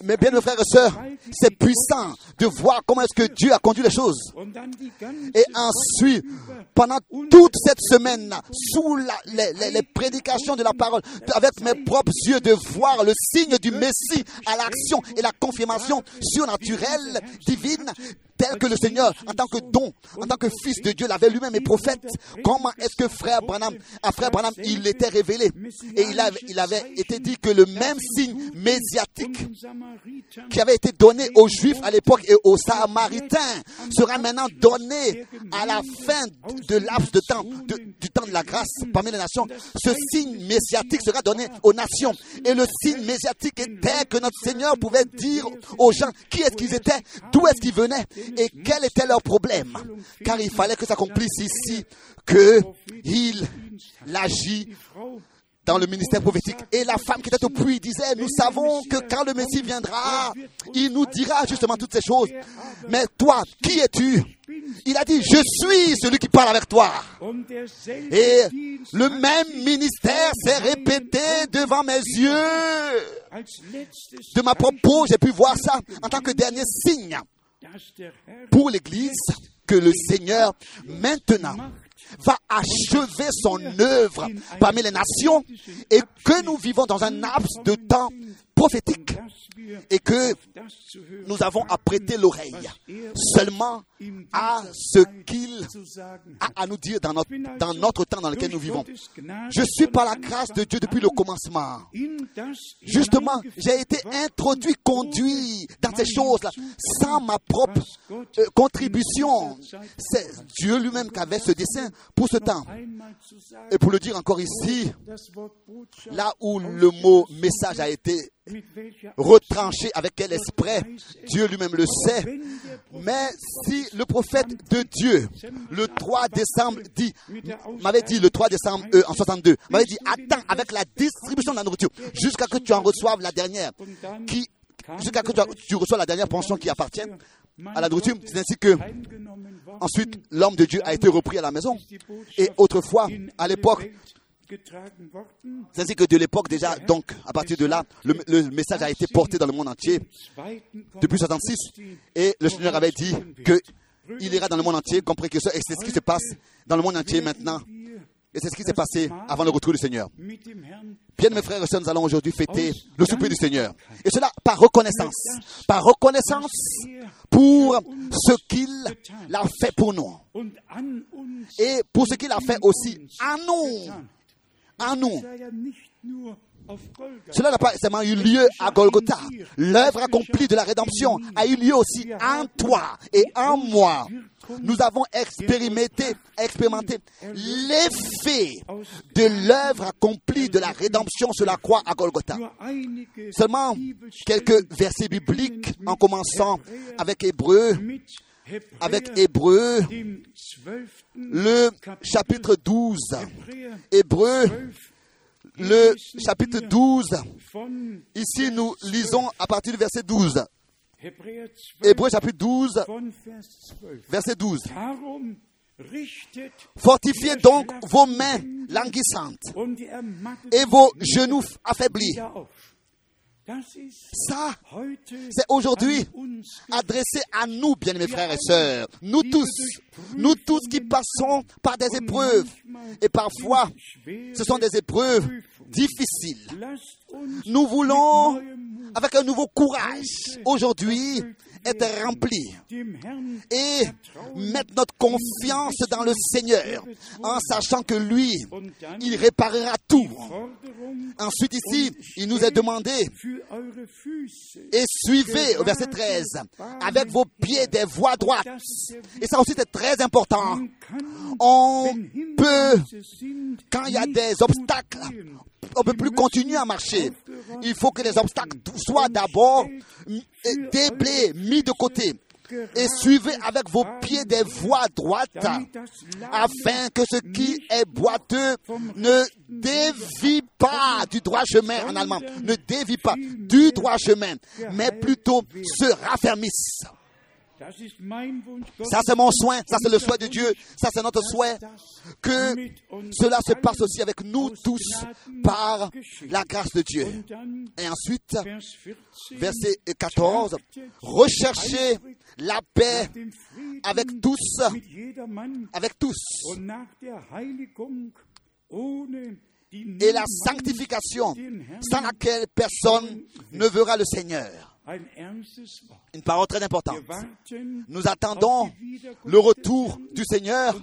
Mais bien, frères et sœurs, c'est puissant de voir comment est-ce que Dieu a conduit les choses. Et ensuite, pendant toute cette semaine, sous les, prédications de la parole, avec mes propres yeux, de voir le signe du Messie à l'action et la confirmation surnaturelle, divine, tel que le Seigneur, en tant que don, en tant que fils de Dieu, l'avait lui-même et prophète. Comment est-ce que frère Branham, à frère Branham, il était révélé? Et il avait, été dit que le même signe mésiatique qui avait été donné aux Juifs à l'époque et aux Samaritains sera maintenant donné à la fin de laps de temps, du temps de la grâce parmi les nations. Ce signe messiatique sera donné aux nations. Et le signe messiatique était que notre Seigneur pouvait dire aux gens qui est-ce qu'ils étaient, d'où est-ce qu'ils venaient et quel était leur problème? Car il fallait que s'accomplisse ici que il agit dans le ministère prophétique. Et la femme qui était au puits disait, nous savons que quand le Messie viendra, il nous dira justement toutes ces choses. Mais toi, qui es-tu? Il a dit, je suis celui qui parle avec toi. Et le même ministère s'est répété devant mes yeux. De ma peau, j'ai pu voir ça en tant que dernier signe pour l'Église que le Seigneur maintenant va achever son œuvre parmi les nations et que nous vivons dans un laps de temps prophétique et que nous avons à prêter l'oreille seulement à ce qu'il a à nous dire dans notre, dans notre temps dans lequel nous vivons. Je suis par la grâce de Dieu depuis le commencement. Justement, j'ai été introduit, conduit dans ces choses-là, sans ma propre euh, contribution. C'est Dieu lui-même qui avait ce dessin pour ce temps. Et pour le dire encore ici, là où le mot message a été retranché, avec quel esprit, Dieu lui-même le sait. Mais si le prophète de Dieu, le 3 décembre, dit, m'avait dit le 3 décembre euh, en 62, m'avait dit, attends avec la distribution de la nourriture jusqu'à que tu en reçoives la dernière, qui, jusqu'à que tu, tu la dernière pension qui appartient à la nourriture. C'est ainsi que ensuite l'homme de Dieu a été repris à la maison. Et autrefois, à l'époque, Welt getragen worden. c'est ainsi que de l'époque déjà, donc à partir de là, le, le message a été porté dans le monde entier depuis 66. Et le Seigneur avait dit que il ira dans le monde entier comme précurseur. Et c'est ce qui se passe dans le monde entier maintenant. Et c'est ce qui s'est passé avant le retour du Seigneur. Bien, mes frères et sœurs, nous allons aujourd'hui fêter le souper du Seigneur. Et cela par reconnaissance. Par reconnaissance pour ce qu'il a fait pour nous. Et pour ce qu'il a fait aussi à nous. À nous. Cela n'a pas seulement eu lieu à Golgotha. L'œuvre accomplie de la rédemption a eu lieu aussi en toi et en moi. Nous avons expérimenté, expérimenté l'effet de l'œuvre accomplie de la rédemption sur la croix à Golgotha. Seulement quelques versets bibliques en commençant avec Hébreu, avec Hébreu, le chapitre 12. Hébreu, le chapitre 12. Ici, nous lisons à partir du verset 12. Hébreu chapitre 12, verset 12. Fortifiez donc vos mains languissantes et vos genoux affaiblis. Ça, c'est aujourd'hui adressé à nous, bien-aimés frères et sœurs. Nous tous, nous tous qui passons par des épreuves. Et parfois, ce sont des épreuves difficiles. Nous voulons, avec un nouveau courage, aujourd'hui, être remplis et mettre notre confiance dans le Seigneur en sachant que lui, il réparera tout. Ensuite ici, il nous est demandé et suivez au verset 13 avec vos pieds des voies droites. Et ça aussi c'est très important. On peut, quand il y a des obstacles, on ne peut plus continuer à marcher. Il faut que les obstacles soient d'abord déblés, mis de côté. Et suivez avec vos pieds des voies droites, afin que ce qui est boiteux ne dévie pas du droit chemin en allemand, ne dévie pas du droit chemin, mais plutôt se raffermisse. Ça, c'est mon soin, ça, c'est le souhait de Dieu, ça, c'est notre souhait. Que cela se passe aussi avec nous tous par la grâce de Dieu. Et ensuite, verset 14, recherchez la paix avec tous, avec tous. Et la sanctification sans laquelle personne ne verra le Seigneur. Une parole très importante. Nous attendons le retour du Seigneur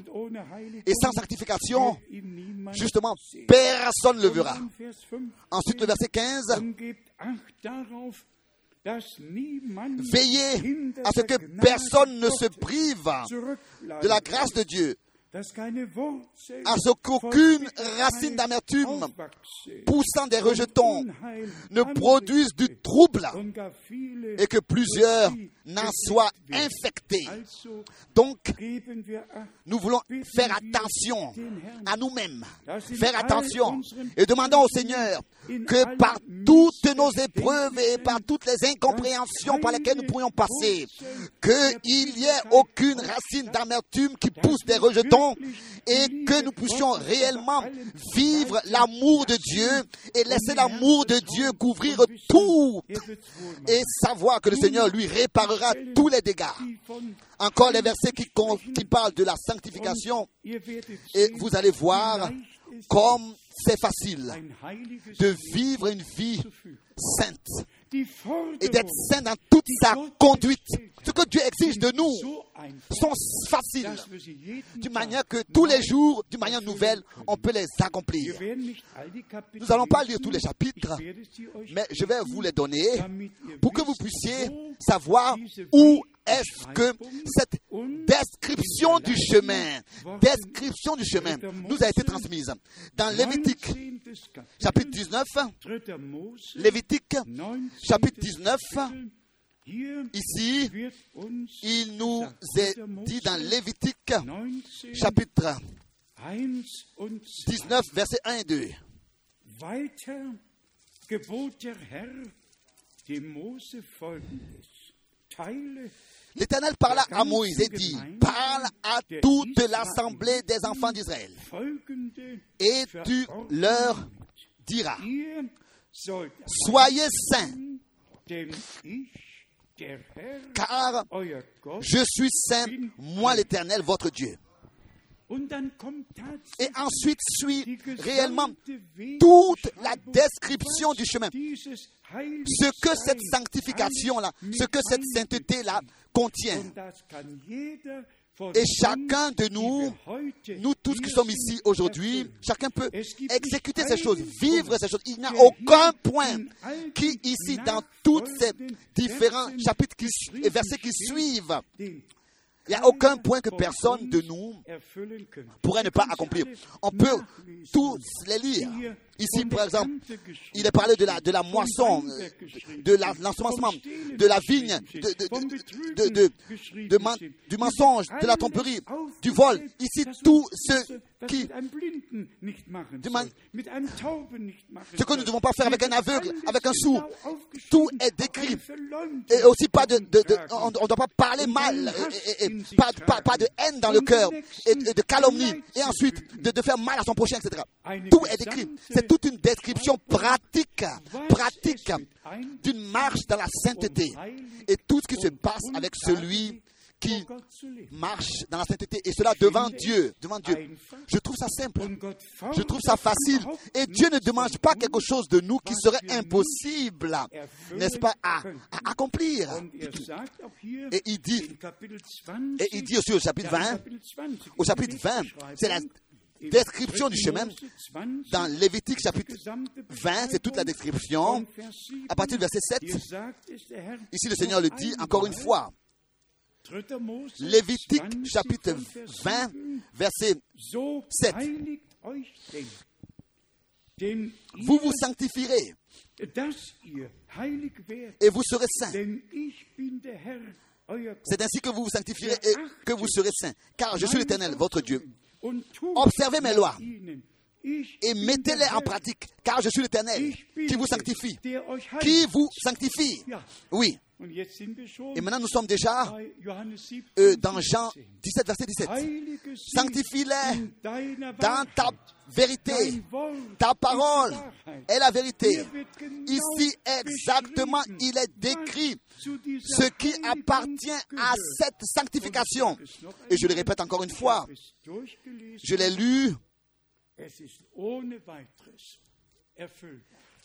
et sans sanctification, justement, personne ne le verra. Ensuite, le verset 15. Veillez à ce que personne ne se prive de la grâce de Dieu à ce qu'aucune racine d'amertume poussant des rejetons ne produise du trouble et que plusieurs n'en soient infectés. Donc, nous voulons faire attention à nous-mêmes, faire attention et demandons au Seigneur que par toutes nos épreuves et par toutes les incompréhensions par lesquelles nous pourrions passer, qu'il n'y ait aucune racine d'amertume qui pousse des rejetons et que nous puissions réellement vivre l'amour de Dieu et laisser l'amour de Dieu couvrir tout et savoir que le Seigneur lui réparera tous les dégâts. Encore les versets qui, parlent de la sanctification et vous allez voir comme c'est facile de vivre une vie sainte et d'être saint dans toute sa conduite. Ce que Dieu exige de nous sont faciles, d'une manière que tous les jours, d'une manière nouvelle, on peut les accomplir. Nous n'allons pas lire tous les chapitres, mais je vais vous les donner pour que vous puissiez savoir où est-ce que cette description du chemin, description du chemin, nous a été transmise? Dans Lévitique, chapitre 19, Lévitique, chapitre 19, Ici, il nous est dit dans Lévitique, chapitre 19, versets 1 et 2. L'Éternel parla à Moïse et dit, parle à toute l'assemblée des enfants d'Israël. Et tu leur diras, soyez saints, car je suis saint, moi l'Éternel, votre Dieu. Et ensuite suit réellement toute la description du chemin. Ce que cette sanctification-là, ce que cette sainteté-là contient. Et chacun de nous, nous tous qui sommes ici aujourd'hui, chacun peut exécuter ces choses, vivre ces choses? Il n'y a aucun point qui, ici, dans tous ces différents chapitres et versets qui suivent, il n'y a aucun point que personne de nous pourrait ne pas accomplir. On peut tous les lire. Ici, par exemple, il est parlé de la, de la moisson, de l'ensemencement, de la vigne, de, de- de- man- du mensonge, de la tromperie, du vol. Ici, tout ce qui, man- ce que nous ne devons pas faire avec un aveugle, avec un sourd. Tout est décrit. Et aussi pas de, on ne doit pas parler mal, et- pas, pas, pas de haine dans le cœur, et, de calomnie, et ensuite de, de faire mal à son prochain, etc. Tout est décrit. Toute une description pratique, pratique d'une marche dans la sainteté. Et tout ce qui se passe avec celui qui marche dans la sainteté, et cela devant Dieu, devant Dieu. Je trouve ça simple. Je trouve ça facile. Et Dieu ne demande pas quelque chose de nous qui serait impossible, n'est-ce pas, à, accomplir. Et il dit, in Kapitel 20, et il dit aussi au chapitre ja, in 20, Kapitel 20, au chapitre 20, c'est la description du 3. chemin. Mose 20, Dans Lévitique chapitre gesamte 20, c'est toute la description. von Vers 7. À partir du verset 7, Hier sagt es der Herr ici le Seigneur le dit encore une fois. 3. Mose Lévitique 20 chapitre von Vers 20, 7. verset So 7. heiligt euch denn, denn Vous vous sanctifierez et vous serez saints. C'est ainsi que vous vous sanctifierez et que vous serez saints. Car je suis l'Éternel, votre Dieu. Observez mes lois et mettez-les en pratique. Car je suis l'Éternel qui vous sanctifie. Qui vous sanctifie. Oui. Et maintenant nous sommes déjà bei Johannes 17, euh, dans Jean 17. 17, verset 17. Heilige sie Sanctifie-les dans ta vérité. Ta parole est la vérité. Ici exactement, il est décrit ce qui appartient à cette sanctification. Et je le répète encore une fois, je l'ai lu,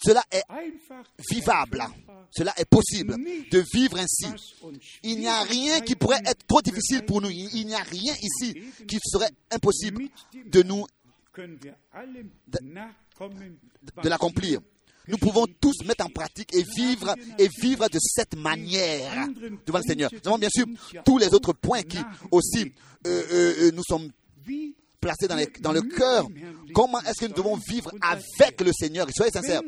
cela est vivable, cela est possible de vivre ainsi. Il n'y a rien qui pourrait être trop difficile pour nous. Il n'y a rien ici qui serait impossible de nous de l'accomplir. Nous pouvons tous mettre en pratique et vivre et vivre de cette manière devant le Seigneur. Nous avons bien sûr tous les autres points qui aussi euh, euh, euh, nous sommes wie placés dans, le cœur. Comment est-ce que nous devons vivre avec le Seigneur? Soyez sincères.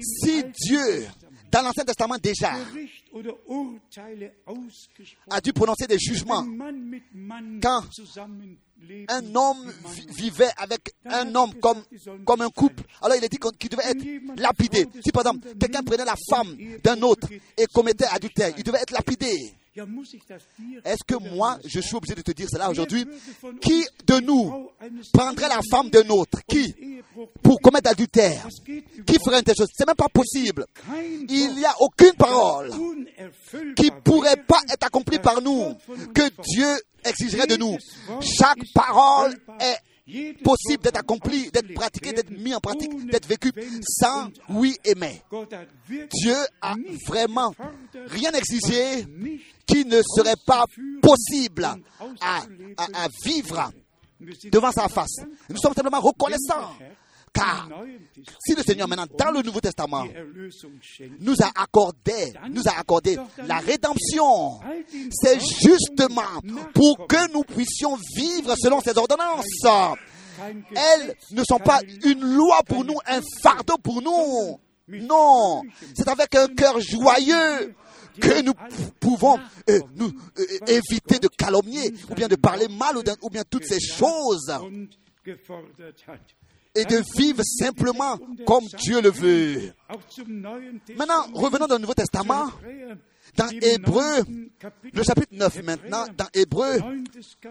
Si Dieu, dans l'Ancien Testament déjà, a dû prononcer des jugements, Quand un homme vivait avec un homme comme, comme un couple. Alors il a dit qu'il devait être lapidé. Si par exemple quelqu'un prenait la femme d'un autre et commettait adultère, il devait être lapidé. Est-ce que moi, je suis obligé de te dire cela aujourd'hui? Qui de nous prendrait la femme d'un autre? Qui Pour commettre adultère? Qui ferait une telle chose? C'est même pas possible. Il n'y a aucune parole qui pourrait pas être accomplie par nous, que. Dieu exigerait de nous. Chaque parole est possible d'être accompli, d'être pratiqué, d'être mis en pratique, d'être vécu sans oui et mais. Dieu a vraiment rien exigé qui ne serait pas possible à, vivre devant sa face. Nous sommes simplement reconnaissants. Car si le Seigneur maintenant dans le Nouveau Testament nous a accordé, nous a accordé la rédemption, c'est justement pour que nous puissions vivre selon ses ordonnances. Elles ne sont pas une loi pour nous, un fardeau pour nous. Non, c'est avec un cœur joyeux que nous pouvons euh, nous euh, éviter de calomnier ou bien de parler mal ou, bien toutes ces choses. Et de vivre simplement comme Dieu le veut. Maintenant, revenons dans le Nouveau Testament, dans Hébreu, le chapitre 9 Hebräer, maintenant, dans Hébreu,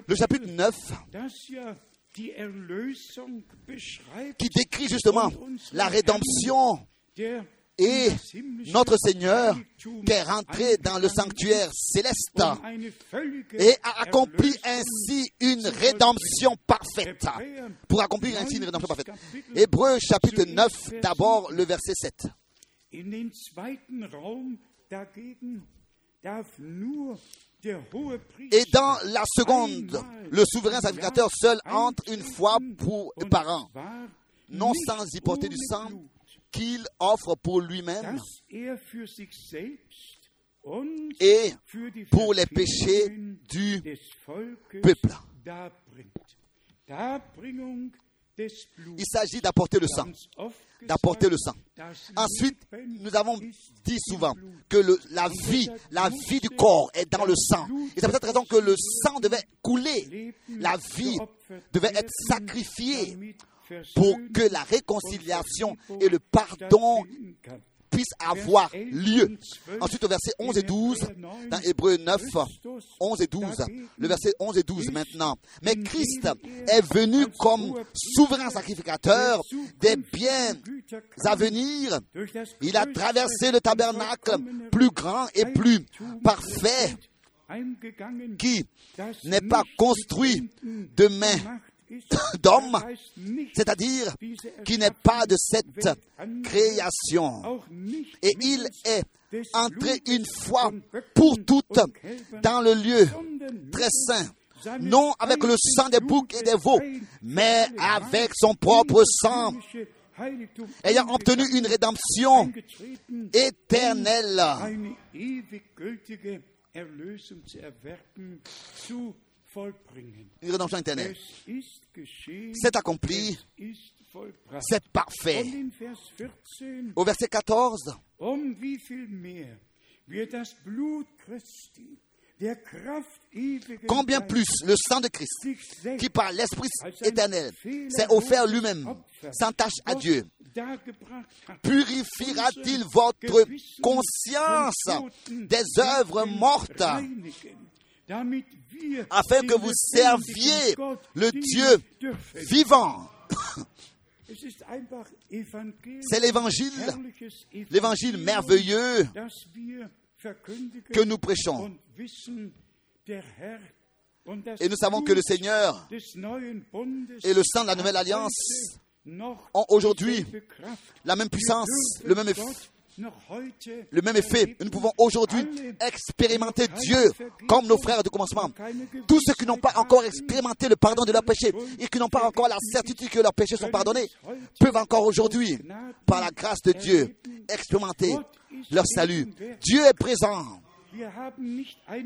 le chapitre 9, das ja die Erlösung beschreibt, qui décrit justement la rédemption et notre Seigneur qui est rentré dans le sanctuaire céleste et a accompli ainsi une rédemption parfaite. Pour accomplir ainsi une rédemption parfaite. Hébreu chapitre 9, d'abord le verset 7. Et dans la seconde, le souverain sacrificateur seul entre une fois pour, par an, non sans y porter du sang qu'il offre pour lui-même et pour les péchés du peuple. Il s'agit d'apporter le sang. D'apporter le sang. Ensuite, nous avons dit souvent que le, la vie, la vie du corps est dans le sang. Et c'est pour cette raison que le sang devait couler. La vie devait être sacrifiée pour que la réconciliation et le pardon puissent avoir lieu. Ensuite, au verset 11 et 12, dans Hébreu 9, 11 et 12, le verset 11 et 12 maintenant. Mais Christ est venu comme souverain sacrificateur des biens à venir. Il a traversé le tabernacle plus grand et plus parfait qui n'est pas construit de main [coughs] d'homme, c'est-à-dire qui n'est pas de cette création. Et il est entré une fois pour toutes dans le lieu très saint, non avec le sang des boucs et des veaux, mais avec son propre sang, ayant obtenu une rédemption éternelle une rédemption éternelle. C'est accompli, c'est parfait. Au verset 14, Combien plus le sang de Christ, qui par l'Esprit éternel s'est offert lui-même, sans tâche à Dieu, purifiera-t-il votre conscience des œuvres mortes? Afin que vous serviez le Dieu vivant. C'est l'évangile, l'évangile merveilleux que nous prêchons. Et nous savons que le Seigneur et le sang de la nouvelle alliance ont aujourd'hui la même puissance, le même effet le même effet. Nous pouvons aujourd'hui expérimenter Dieu comme nos frères de commencement. Tous ceux qui n'ont pas encore expérimenté le pardon de leurs péchés et qui n'ont pas encore la certitude que leurs péchés sont pardonnés peuvent encore aujourd'hui, par la grâce de Dieu, expérimenter leur salut. Dieu est présent.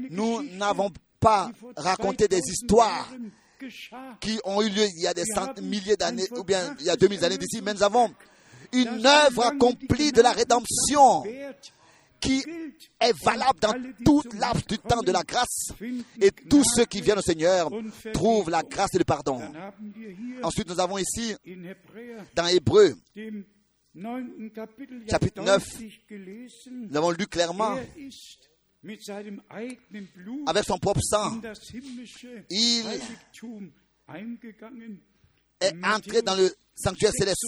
Nous n'avons pas raconté des histoires qui ont eu lieu il y a des milliers d'années, ou bien il y a 2000 années d'ici, mais nous avons une œuvre accomplie de la rédemption qui est valable dans toute laps du temps de la grâce. Et tous ceux qui viennent au Seigneur trouvent la grâce et le pardon. Ensuite, nous avons ici, dans Hébreu, chapitre 9, nous avons lu clairement, avec son propre sang, il est entré dans le sanctuaire céleste.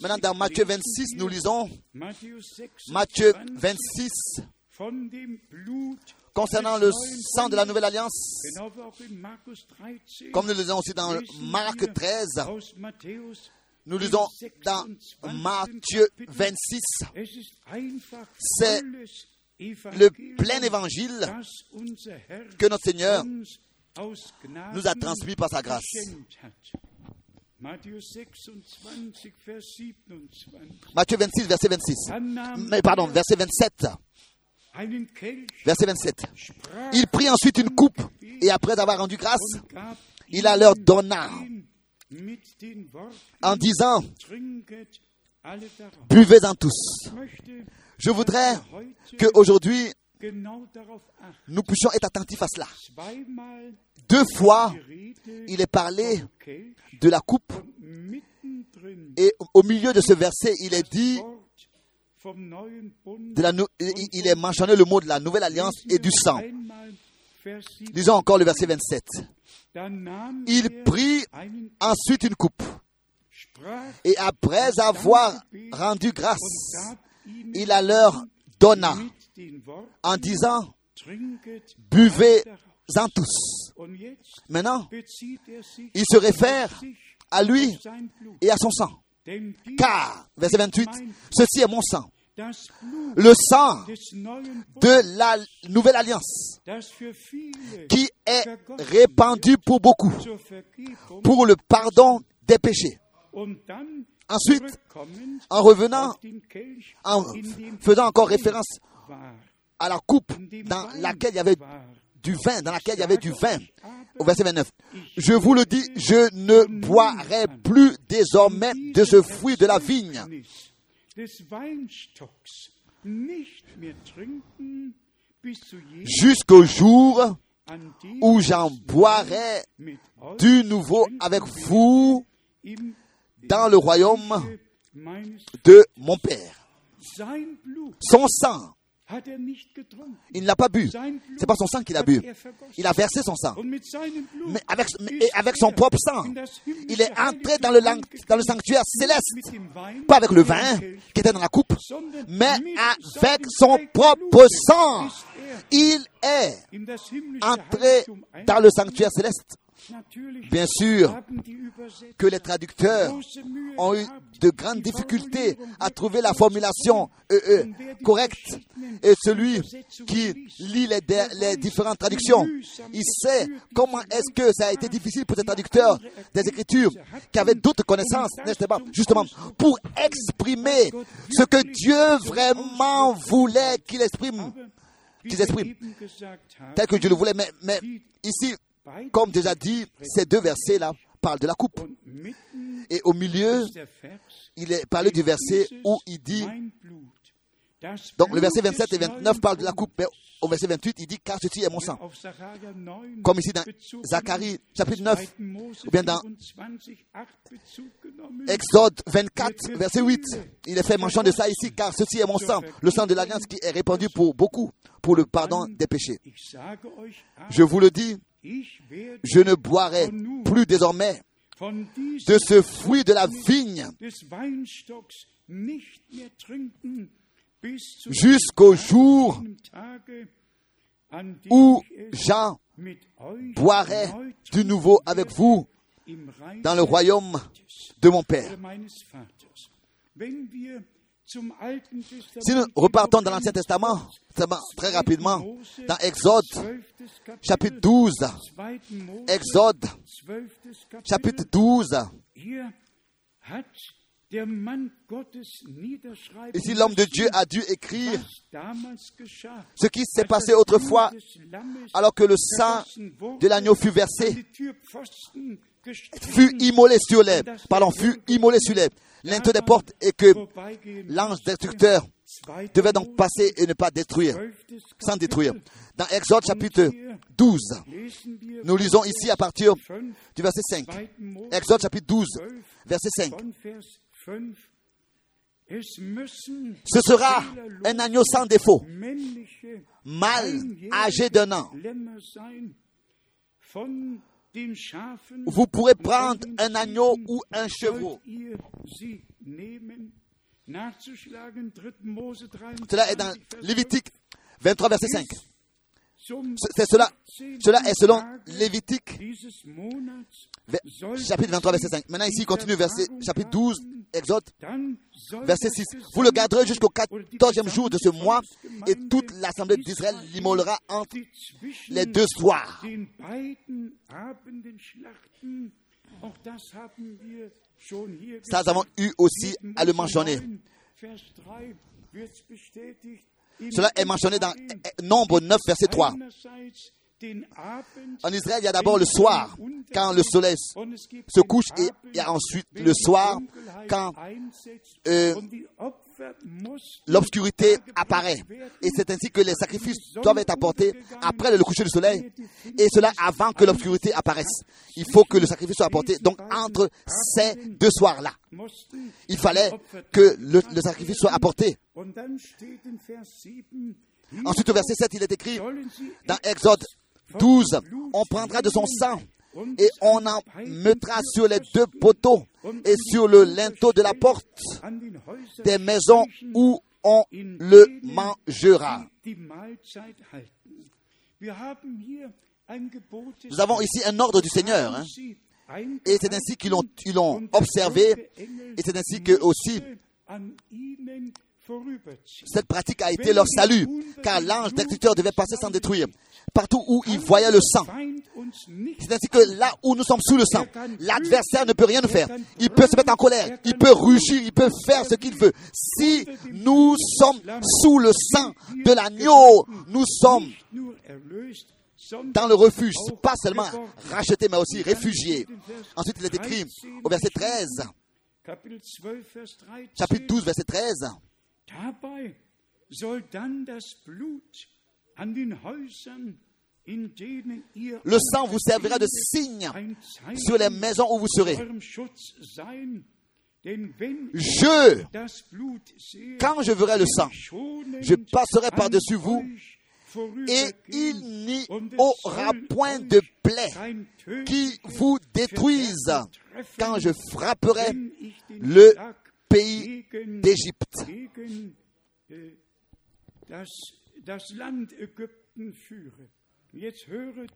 Maintenant, dans Matthieu 26, nous lisons Matthieu 26 concernant le sang de la nouvelle alliance, comme nous le lisons aussi dans Marc 13, nous lisons dans Matthieu 26, c'est le plein évangile que notre Seigneur nous a transmis par sa grâce. Matthieu 26, verset 26. Mais pardon, verset 27. Verset 27. Il prit ensuite une coupe et après avoir rendu grâce, il la leur donna en disant, buvez-en tous. Je voudrais qu'aujourd'hui, nous puissions être attentifs à cela. Deux fois, il est parlé de la coupe. Et au milieu de ce verset, il est dit, de la, il est mentionné le mot de la nouvelle alliance et du sang. Lisons encore le verset 27. Il prit ensuite une coupe. Et après avoir rendu grâce, il la leur donna en disant, buvez-en tous. Maintenant, er il se réfère à lui et à son sang. Car, verset 28, ceci est mon sang, le sang de la nouvelle alliance, qui est répandu pour beaucoup, pour le pardon des péchés. Ensuite, en revenant, en faisant encore référence à la coupe dans laquelle il y avait du vin, dans laquelle il y avait du vin. Au verset 29. Je vous le dis, je ne boirai plus désormais de ce fruit de la vigne jusqu'au jour où j'en boirai du nouveau avec vous dans le royaume de mon Père. Son sang, er il ne l'a pas bu. C'est pas son sang qu'il a bu. er. Il a versé son sang. Mais avec, mais- son er propre sang, il est entré dans le, dans sanctuaire céleste. Pas avec le vin qui était dans la coupe, mais avec son propre sang. Il est entré dans le sanctuaire céleste. Bien sûr que les traducteurs ont eu de grandes difficultés à trouver la formulation euh, euh, correcte. Et celui qui lit les, les différentes traductions, il sait comment est-ce que ça a été difficile pour ces traducteurs des Écritures qui avaient d'autres connaissances, n'est-ce pas? Justement, pour exprimer ce que Dieu vraiment voulait qu'il exprime, qu'ils expriment, tel que Dieu le voulait. Mais, ici, comme déjà dit, ces deux versets-là parlent de la coupe. Et au milieu, il est parlé du verset où il dit, donc le verset Blut 27 et des 29 neuen parlent de la coupe, mais au verset 28, il dit, car ceci est mon sang. Auf Sacharja 9 Comme ici dans Zacharie chapitre 9, 2. Mose ou bien dans 24, 8 Bezug genommen. Exode 24, verset 8, il est fait mention de ça ici, car ceci est mon sang, le sang de l'alliance qui est répandu pour beaucoup, pour le pardon des péchés. Je vous le dis, je ne boirai plus désormais de ce fruit de la vigne jusqu'au jour où Jean boirai du nouveau avec vous dans le royaume de mon Père. Si nous repartons dans l'Ancien Testament, très rapidement, dans Exode 12. chapitre 12, 2. Mose, Exode 12. chapitre 12, Hier hat der Mann Gottes niederschreiben ici l'homme de Dieu a dû écrire ce qui s'est passé autrefois alors que le sang de l'agneau fut versé, fut immolé sur les, pardon, fut immolé sur les linteaux des portes et que l'ange destructeur 2. devait donc passer et ne pas détruire, 12. sans détruire. Dans Exode chapitre 12, lesen wir nous lisons ici à partir 5, du verset 5. 2. Mose, Exode chapitre 12, 12, verset 5. von Vers 5. Es müssen Ce sera un agneau sans défaut, mâle, âgé d'un an. Vous pourrez prendre un agneau ou un chevreau. sollt ihr sie nehmen, nachzuschlagen, 3. Mose 23, Cela est dans Lévitique 23, verset 5. 5. Zum C'est cela, 18. cela est selon Lévitique chapitre 23, verset 5. Maintenant ici, il continue verset chapitre 12, Exode, verset das 6. Vous le garderez jusqu'au oder die 14e jour de ce mois et toute l'assemblée d'Israël l'immolera entre les deux soirs. Ça, nous avons eu aussi à le mentionner. Vers 3 wird's bestätigt. In Cela est mentionné dans Israel eh, Nombre 9, verset 3. En Israël, il y a d'abord le soir, quand le soleil se couche, et il y a ensuite le soir, quand euh, l'obscurité apparaît. Et c'est ainsi que les sacrifices doivent être apportés après le coucher du soleil. Et cela avant que l'obscurité apparaisse. Il faut que le sacrifice soit apporté. Donc entre ces deux soirs-là, il fallait que le, le sacrifice soit apporté. Und dann steht in Vers 7, Ensuite au verset 7, il est écrit dans Exode 12, on prendra de son sang et on en mettra sur les deux poteaux et sur le linteau de la porte des maisons où on le mangera. Nous avons ici un ordre du Seigneur. Hein. Et c'est ainsi qu'ils l'ont observé. Et c'est ainsi que aussi cette pratique a été leur salut, car l'ange destructeur devait passer sans détruire. Partout où il voyait le sang. C'est ainsi que là où nous sommes sous le sang, l'adversaire ne peut rien nous faire. Il peut se mettre en colère, il peut rugir, il peut faire ce qu'il veut. Si nous sommes sous le sang de l'agneau, nous sommes dans le refuge, pas seulement rachetés, mais aussi réfugiés. Ensuite, il est écrit au verset 13, chapitre 12, verset 13, le sang vous servira de signe sur les maisons où vous serez. Je, quand je verrai le sang, je passerai par-dessus vous et il n'y aura point de plaie qui vous détruise quand je frapperai le pays.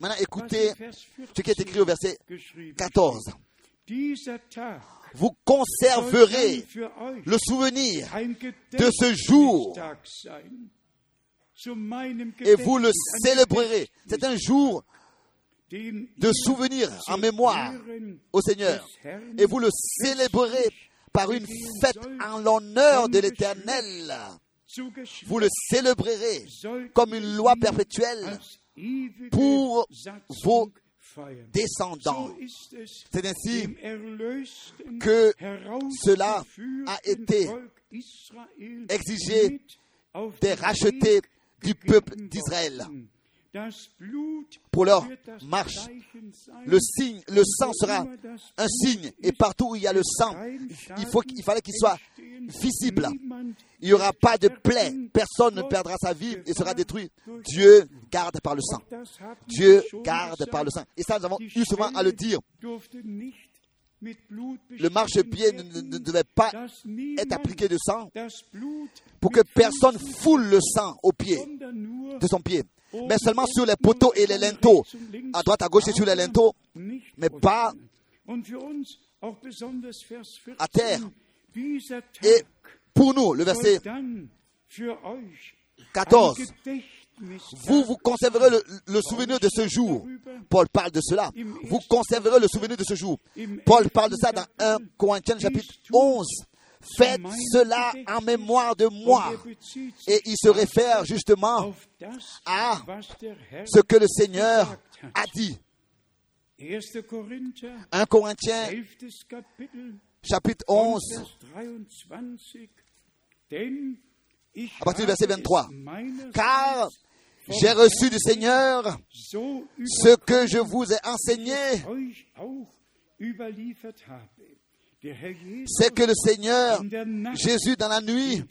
Maintenant, écoutez ce qui est écrit au verset 14. Vous conserverez le souvenir de ce jour et vous le célébrerez. C'est un jour de souvenir en mémoire au Seigneur. Et vous le célébrerez par une fête en l'honneur de l'Éternel. Vous le célébrerez comme une loi perpétuelle pour vos descendants. C'est ainsi que cela a été exigé des rachetés du peuple d'Israël pour leur marche. Le signe, le sang sera un signe. Et partout où il y a le sang, il, faut, il fallait qu'il soit visible. Il n'y aura pas de plaie. Personne ne perdra sa vie et sera détruit. Dieu garde par le sang. Dieu garde par le sang. Et ça, nous avons eu souvent à le dire. Le marchepied ne, ne devait pas être appliqué de sang pour que personne foule le sang au pied de son pied mais seulement sur les poteaux et les linteaux, à droite, à gauche et sur les linteaux, mais pas à terre. Et pour nous, le verset 14, vous vous conserverez le, souvenir de ce jour. Paul parle de cela. Vous conserverez le souvenir de ce jour. Paul parle de ça dans 1 Corinthiens chapitre 11. Faites cela en mémoire de moi. Et il se réfère justement à ce que le Seigneur a dit. 1 Corinthiens chapitre 11 à partir du verset 23. Car j'ai reçu du Seigneur ce que je vous ai enseigné c'est que le Seigneur, Jésus dans la nuit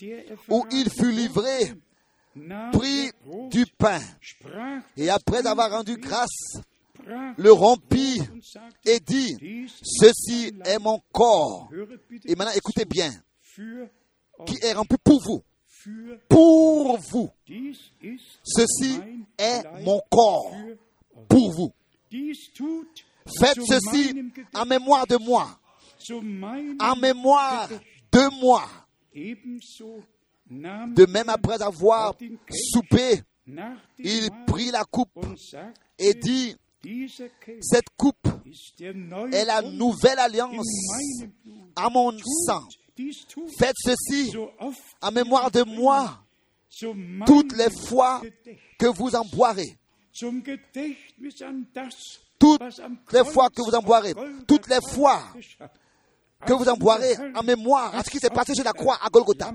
où il fut livré, prit du pain et après avoir rendu grâce, le rompit et dit, ceci est mon corps. Et maintenant écoutez bien, qui est rempli pour vous. Pour vous. Ceci est mon corps pour vous. Faites ceci en mémoire de moi en mémoire de moi. De même après avoir soupé, il prit la coupe et dit, cette coupe est la nouvelle alliance à mon sang. Faites ceci en mémoire de moi. toutes les fois que vous en boirez. Toutes les fois que vous en boirez, toutes les fois que vous en boirez en mémoire à ce qui s'est passé sur la croix à Golgotha,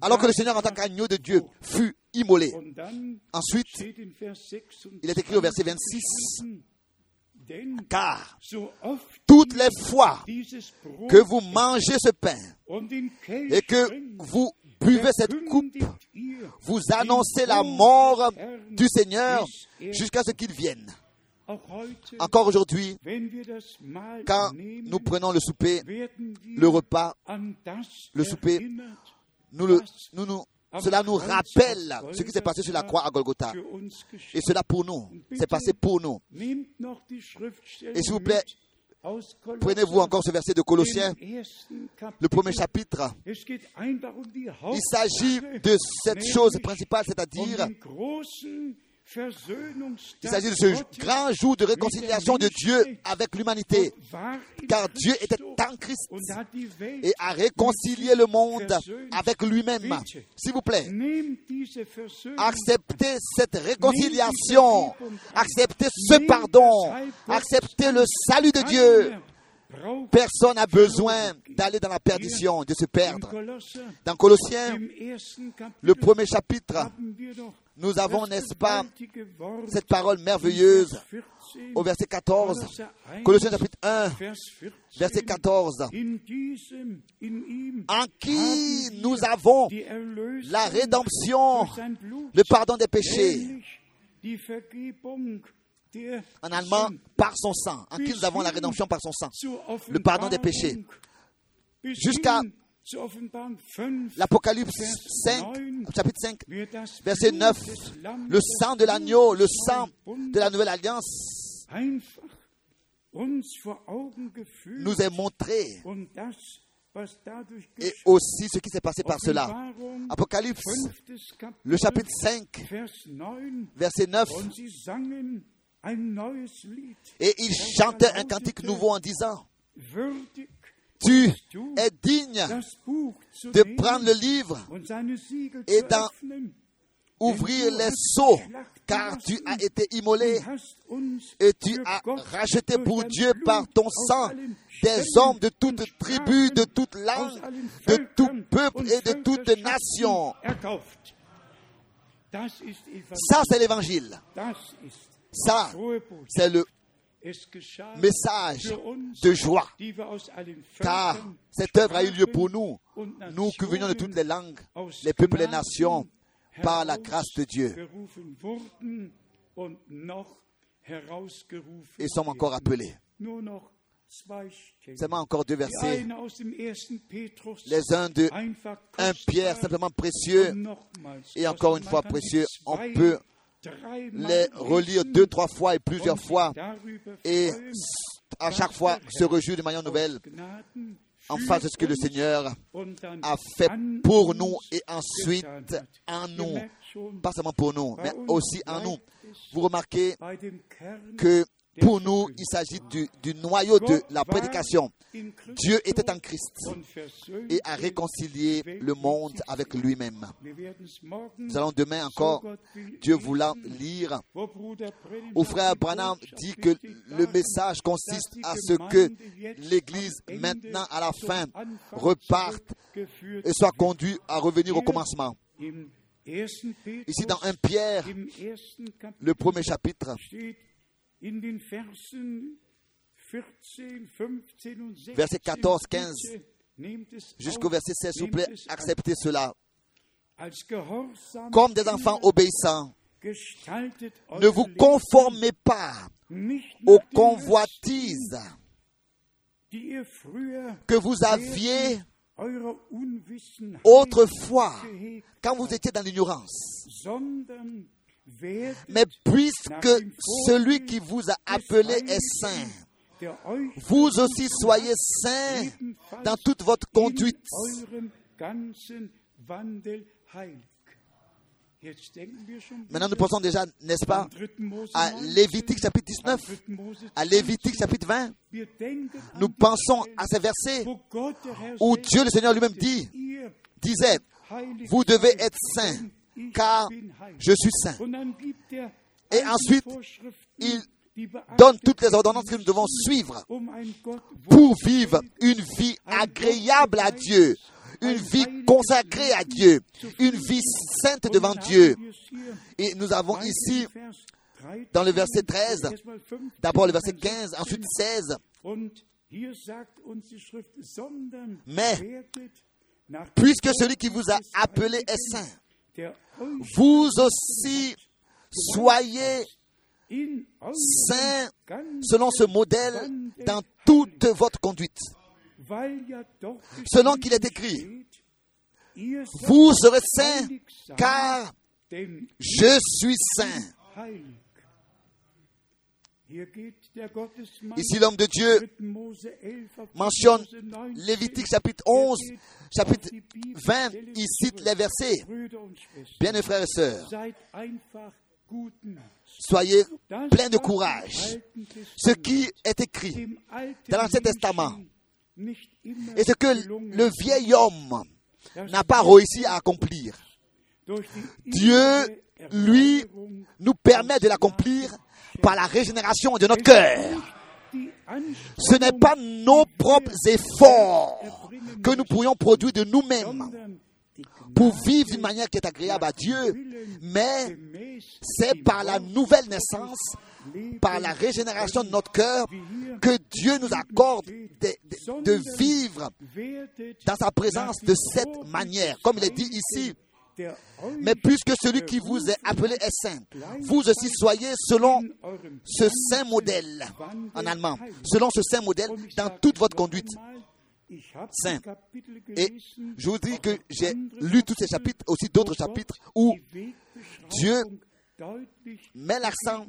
alors que le Seigneur en tant qu'agneau de Dieu fut immolé. Ensuite, il est écrit au verset 26, car toutes les fois que vous mangez ce pain et que vous buvez cette coupe, vous annoncez la mort du Seigneur jusqu'à ce qu'il vienne. Encore aujourd'hui, quand nous prenons le souper, le repas, le souper, nous, nous nous Cela nous rappelle ce qui s'est passé sur la croix à Golgotha. Et cela pour nous. C'est passé pour nous. Et s'il vous plaît, Prenez-vous encore ce verset de Colossiens, le premier chapitre. Il s'agit de cette chose principale, c'est-à-dire il s'agit de ce grand jour de réconciliation de Dieu avec l'humanité, car Dieu était en Christ et a réconcilié le monde avec lui-même. S'il vous plaît, acceptez cette réconciliation, acceptez ce pardon, acceptez le salut de Dieu. Personne n'a besoin d'aller dans la perdition, de se perdre. Dans Colossiens, le premier chapitre, nous avons, n'est-ce pas, cette parole merveilleuse au verset 14, Colossiens chapitre 1, verset 14, en qui nous avons la rédemption, le pardon des péchés. En allemand, par son sang, en qui nous avons la rédemption par son sang, le pardon des péchés. Jusqu'à L'Apocalypse 5, chapitre 5, verset 9, le sang de l'agneau, le sang de la nouvelle alliance nous est montré et aussi ce qui s'est passé par cela. Apocalypse, le chapitre 5, verset 9. Et il chantait un cantique nouveau en disant, tu es digne de prendre le livre et d'en ouvrir les seaux, car tu as été immolé. Et tu as racheté pour Dieu par ton sang des hommes de toute tribu, de toute langue, de tout peuple et de toute nation. Ça, c'est l'évangile. Ça, c'est le message de joie, car cette œuvre a eu lieu pour nous, nous qui venions de toutes les langues, les peuples et les nations, par la grâce de Dieu. Et sommes encore appelés. Seulement encore deux versets. Les uns de un Pierre simplement précieux et encore une fois précieux. On peut les relire deux, trois fois et plusieurs fois et à chaque fois se réjouir de manière nouvelle en face de ce que le Seigneur a fait pour nous et ensuite en nous. Pas seulement pour nous, mais aussi en nous. Vous remarquez que pour nous, il s'agit du, du, noyau de la prédication. Dieu était en Christ et a réconcilié le monde avec lui-même. Nous allons demain encore, Dieu voulant lire, où frère Branham dit que le message consiste à ce que l'Église, maintenant à la fin, reparte et soit conduite à revenir au commencement. Ici dans 1 Pierre, le premier chapitre, Verset 14, 15 jusqu'au verset 16, s'il vous plaît, acceptez cela. Comme des enfants obéissants, ne vous conformez pas aux convoitises que vous aviez autrefois quand vous étiez dans l'ignorance mais puisque celui qui vous a appelé est saint, vous aussi soyez saints dans toute votre conduite. Maintenant, nous pensons déjà, n'est-ce pas, à Lévitique chapitre 19, à Lévitique chapitre 20. Nous pensons à ces versets où Dieu le Seigneur lui-même dit, disait, vous devez être saints car je suis saint. Et ensuite, il donne toutes les ordonnances que nous devons suivre pour vivre une vie agréable à Dieu, une vie consacrée à Dieu, une vie sainte devant Dieu. Et nous avons ici, dans le verset 13, d'abord le verset 15, ensuite 16, mais puisque celui qui vous a appelé est saint, vous aussi soyez saints selon ce modèle dans toute votre conduite. Selon qu'il est écrit, vous serez saints, car je suis saint. Ici, l'homme de Dieu mentionne Lévitique chapitre 11, chapitre 20, il cite les versets. Bien, mes frères et sœurs, soyez pleins de courage. Ce qui est écrit dans l'Ancien Testament et ce que le vieil homme n'a pas réussi à accomplir, Dieu, lui, nous permet de l'accomplir par la régénération de notre cœur. Ce n'est pas nos propres efforts que nous pourrions produire de nous-mêmes pour vivre d'une manière qui est agréable à Dieu, mais c'est par la nouvelle naissance, par la régénération de notre cœur, que Dieu nous accorde de, de, vivre dans sa présence de cette manière. Comme il est dit ici, mais puisque celui qui vous est appelé est saint, vous aussi soyez selon ce saint modèle, en allemand, selon ce saint modèle dans toute votre conduite. Saint. Et je vous dis que j'ai lu tous ces chapitres, aussi d'autres chapitres où Dieu met l'accent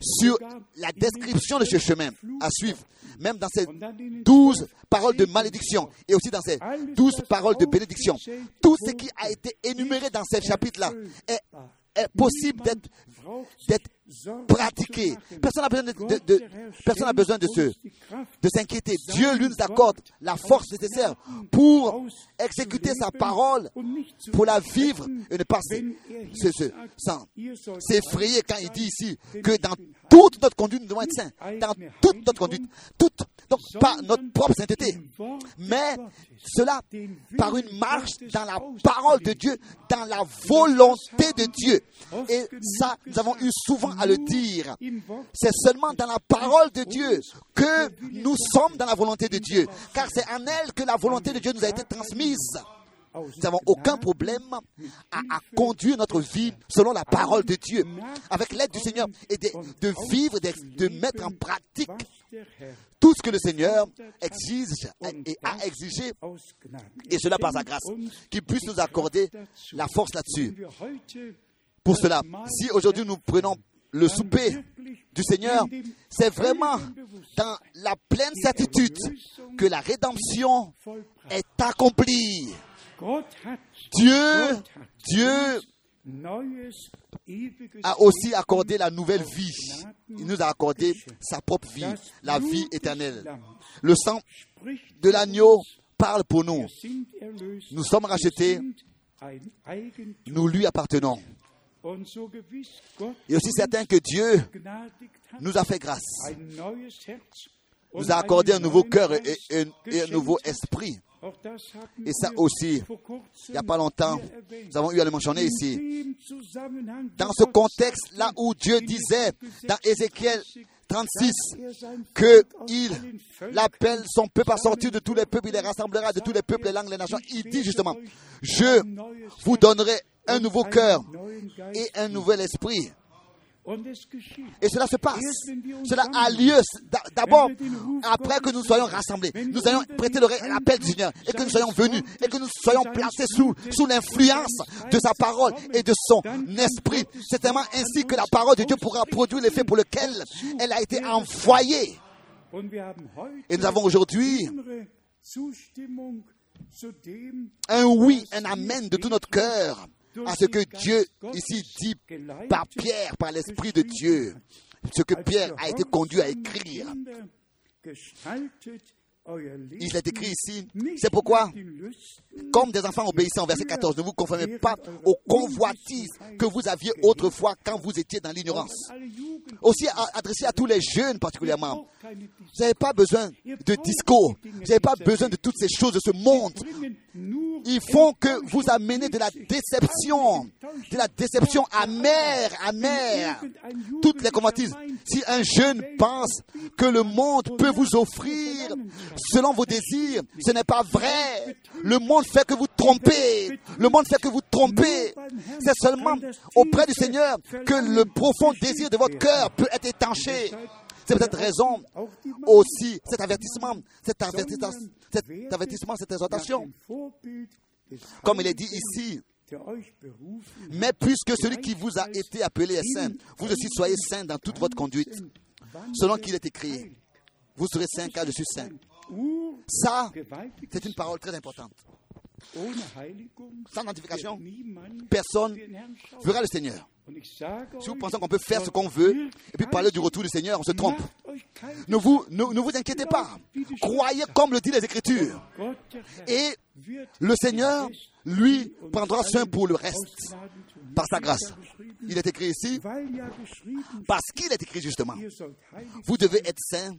sur la description de ce chemin à suivre, même dans ces douze paroles de malédiction et aussi dans ces douze paroles de bénédiction. Tout ce qui a été énuméré dans ces chapitres-là est, est possible d'être pratiqué. Personne n'a besoin de, de, personne n'a besoin de se, de s'inquiéter. Dieu lui nous accorde la force nécessaire pour exécuter sa parole, pour la vivre et ne pas s'effrayer quand il dit ici que dans toute notre conduite, nous devons être saints. Dans toute notre conduite. Toute, donc pas notre propre sainteté. Mais cela par une marche dans la parole de Dieu, dans la volonté de Dieu. Et ça, nous avons eu souvent à le dire. C'est seulement dans la parole de Dieu que nous sommes dans la volonté de Dieu. Car c'est en elle que la volonté de Dieu nous a été transmise. Nous n'avons aucun problème à, conduire notre vie selon la parole de Dieu, avec l'aide du Seigneur, et de, vivre, de, de, mettre en pratique tout ce que le Seigneur exige et a exigé, et cela par sa grâce, qu'il puisse nous accorder la force là-dessus. Pour cela, si aujourd'hui nous prenons le souper du Seigneur, c'est vraiment dans la pleine certitude que la rédemption est accomplie. Dieu, a aussi accordé la nouvelle vie. Il nous a accordé sa propre vie, la vie éternelle. Le sang de l'agneau parle pour nous. Nous sommes rachetés, nous lui appartenons. Et aussi certain que Dieu nous a fait grâce, nous a accordé un nouveau cœur et, un nouveau esprit. Et ça aussi, il n'y a pas longtemps, nous avons eu à le mentionner ici. Dans ce contexte-là où Dieu disait dans Ézéchiel 36 qu'il appelle son peuple à sortir de tous les peuples, il les rassemblera de tous les peuples, les langues, les nations. Il dit justement, je vous donnerai un nouveau cœur et un nouvel esprit. Et cela se passe. Cela a lieu d'abord après que nous soyons rassemblés. Nous allons prêter l'appel du Seigneur et que nous soyons venus et que nous soyons placés sous, sous l'influence de sa parole et de son esprit. C'est tellement ainsi que la parole de Dieu pourra produire l'effet pour lequel elle a été envoyée. Et nous avons aujourd'hui un oui, un amen de tout notre cœur à ce que Dieu ici dit par Pierre, par l'Esprit de Dieu, ce que Pierre a été conduit à écrire? Il est écrit ici, c'est pourquoi, comme des enfants obéissants, verset 14, ne vous conformez pas aux convoitises que vous aviez autrefois quand vous étiez dans l'ignorance. Aussi adressé à tous les jeunes particulièrement. Vous n'avez pas besoin de discours, vous n'avez pas besoin de toutes ces choses de ce monde. Ils font que vous amenez de la déception, de la déception amère, amère. Toutes les convoitises. Si un jeune pense que le monde peut vous offrir selon vos désirs, ce n'est pas vrai. Le monde fait que vous trompez. Le monde fait que vous trompez. C'est seulement auprès du Seigneur que le profond désir de votre cœur peut être étanché. C'est cette raison aussi, cet avertissement, cet avertissement, cet cette exhortation comme il est dit ici. Mais puisque celui qui vous a été appelé est saint, vous aussi soyez saint dans toute votre conduite, selon qu'il est écrit. Vous serez saint car je suis saint. Ça, c'est une parole très importante. Sans identification, personne ne verra le Seigneur. Si vous pensez qu'on peut faire ce qu'on veut et puis parler du retour du Seigneur, on se trompe. Ne vous, ne, vous inquiétez pas. Croyez comme le dit les Écritures. Et le Seigneur, lui, prendra soin pour le reste par sa grâce. Il est écrit ici, parce qu'il est écrit justement, vous devez être saint,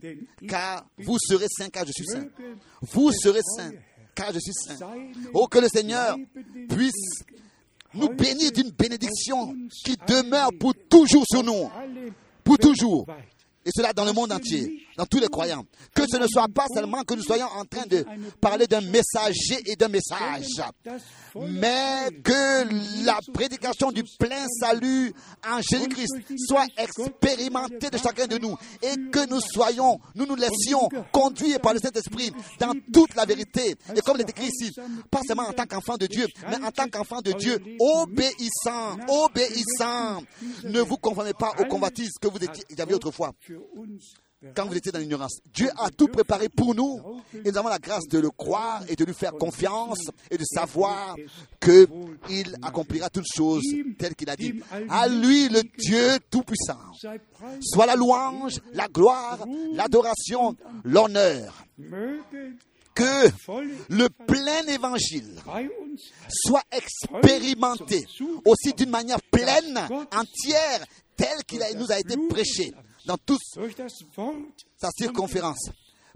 car vous serez saint, car je suis saint. Vous serez saint, car je suis saint. Oh, que le Seigneur puisse nous bénir d'une bénédiction qui demeure pour toujours sur nous. Pour toujours. Et cela dans le monde entier, dans tous les croyants. Que ce ne soit pas seulement que nous soyons en train de parler d'un messager et d'un message, mais que la prédication du plein salut en Jésus-Christ soit expérimentée de chacun de nous et que nous soyons, nous nous laissions conduire par le Saint-Esprit dans toute la vérité. Et comme il est écrit ici, pas seulement en tant qu'enfant de Dieu, mais en tant qu'enfant de Dieu, obéissant, obéissant. Ne vous conformez pas aux convoitises que vous aviez autrefois quand vous étiez dans l'ignorance. Dieu a tout préparé pour nous et nous avons la grâce de le croire et de lui faire confiance et de savoir qu'il accomplira toutes choses telles qu'il a dit. À lui, le Dieu Tout-Puissant, soit la louange, la gloire, l'adoration, l'honneur. Que le plein évangile soit expérimenté aussi d'une manière pleine, entière, telle qu'il nous a été prêché dans toute sa circonférence,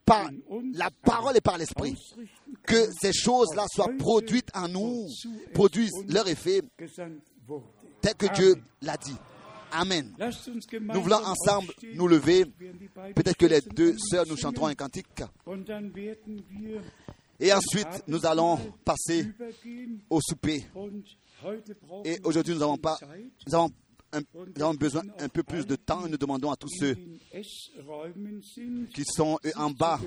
par la parole et par l'esprit, que ces choses-là soient produites en nous, produisent leur effet tel que Dieu l'a dit. Amen. Nous voulons ensemble nous lever. Peut-être que les deux sœurs nous chanteront un cantique. Et ensuite, nous allons passer au souper. Et aujourd'hui, nous n'avons pas, nous avons nous avons besoin un peu plus de temps nous demandons à tous ceux qui sont en bas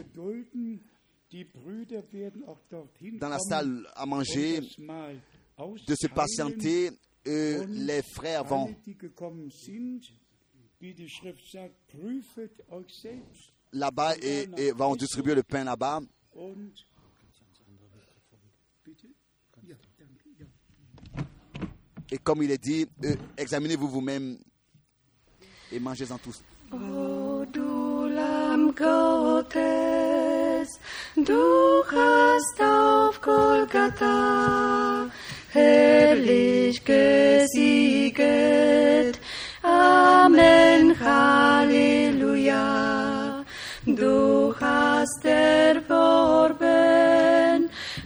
dans la salle à manger de se patienter. les frères vont là-bas et vont distribuer le pain là-bas. Et comme il est dit, euh, examinez-vous vous-même et mangez-en tous. Herrlich gesieget. Amen, Halleluja. Du hast erworben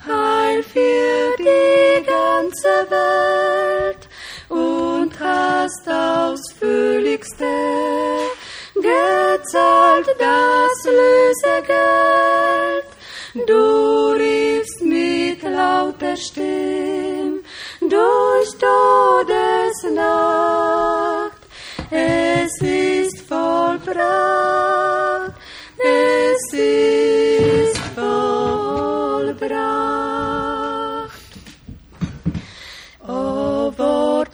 Heil für ausführlichste gezahlt das Lösegeld. Du riefst mit lauter Stimme durch Todesnacht. Es ist vollbracht. Es ist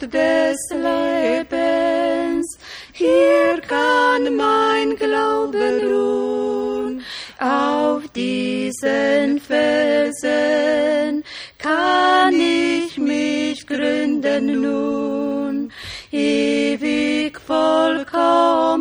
des Lebens, hier kann mein Glaube ruhen. Auf diesen Felsen kann ich mich gründen nun, ewig vollkommen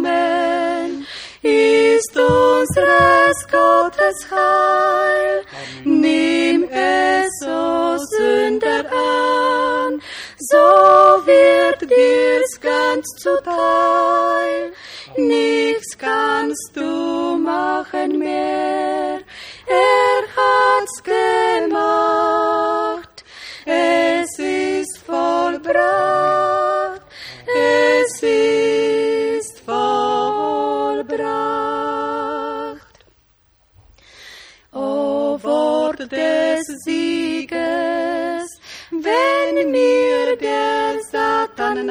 ist unseres Gottes Heil. Nimm es, o Sünder, an, so wird dir's ganz zuteil. Nichts kannst du machen mehr, er hat's gemacht. Es ist vollbracht,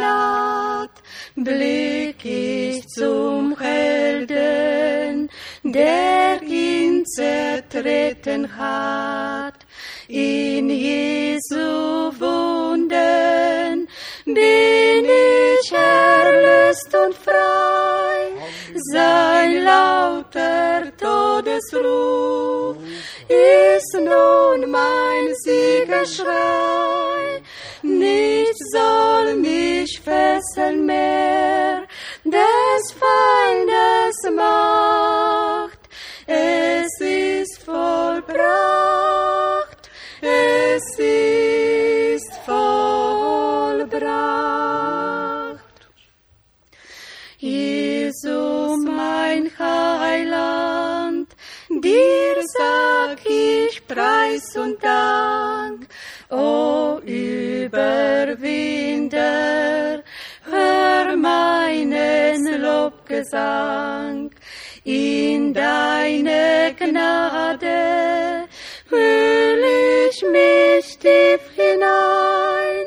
Naht, blick ich zum Helden, der ihn zertreten hat. In Jesu Wunden bin ich erlöst und frei. Sein lauter Todesruf ist nun mein Siegerschrei. Nichts soll mich fesseln mehr, des Feindes Macht. Es ist vollbracht, es ist vollbracht. Jesu, mein Heiland, dir sag ich Preis und Dank. O Überwinder, hör meinen Lobgesang. In deine Gnade hüll ich mich tief hinein.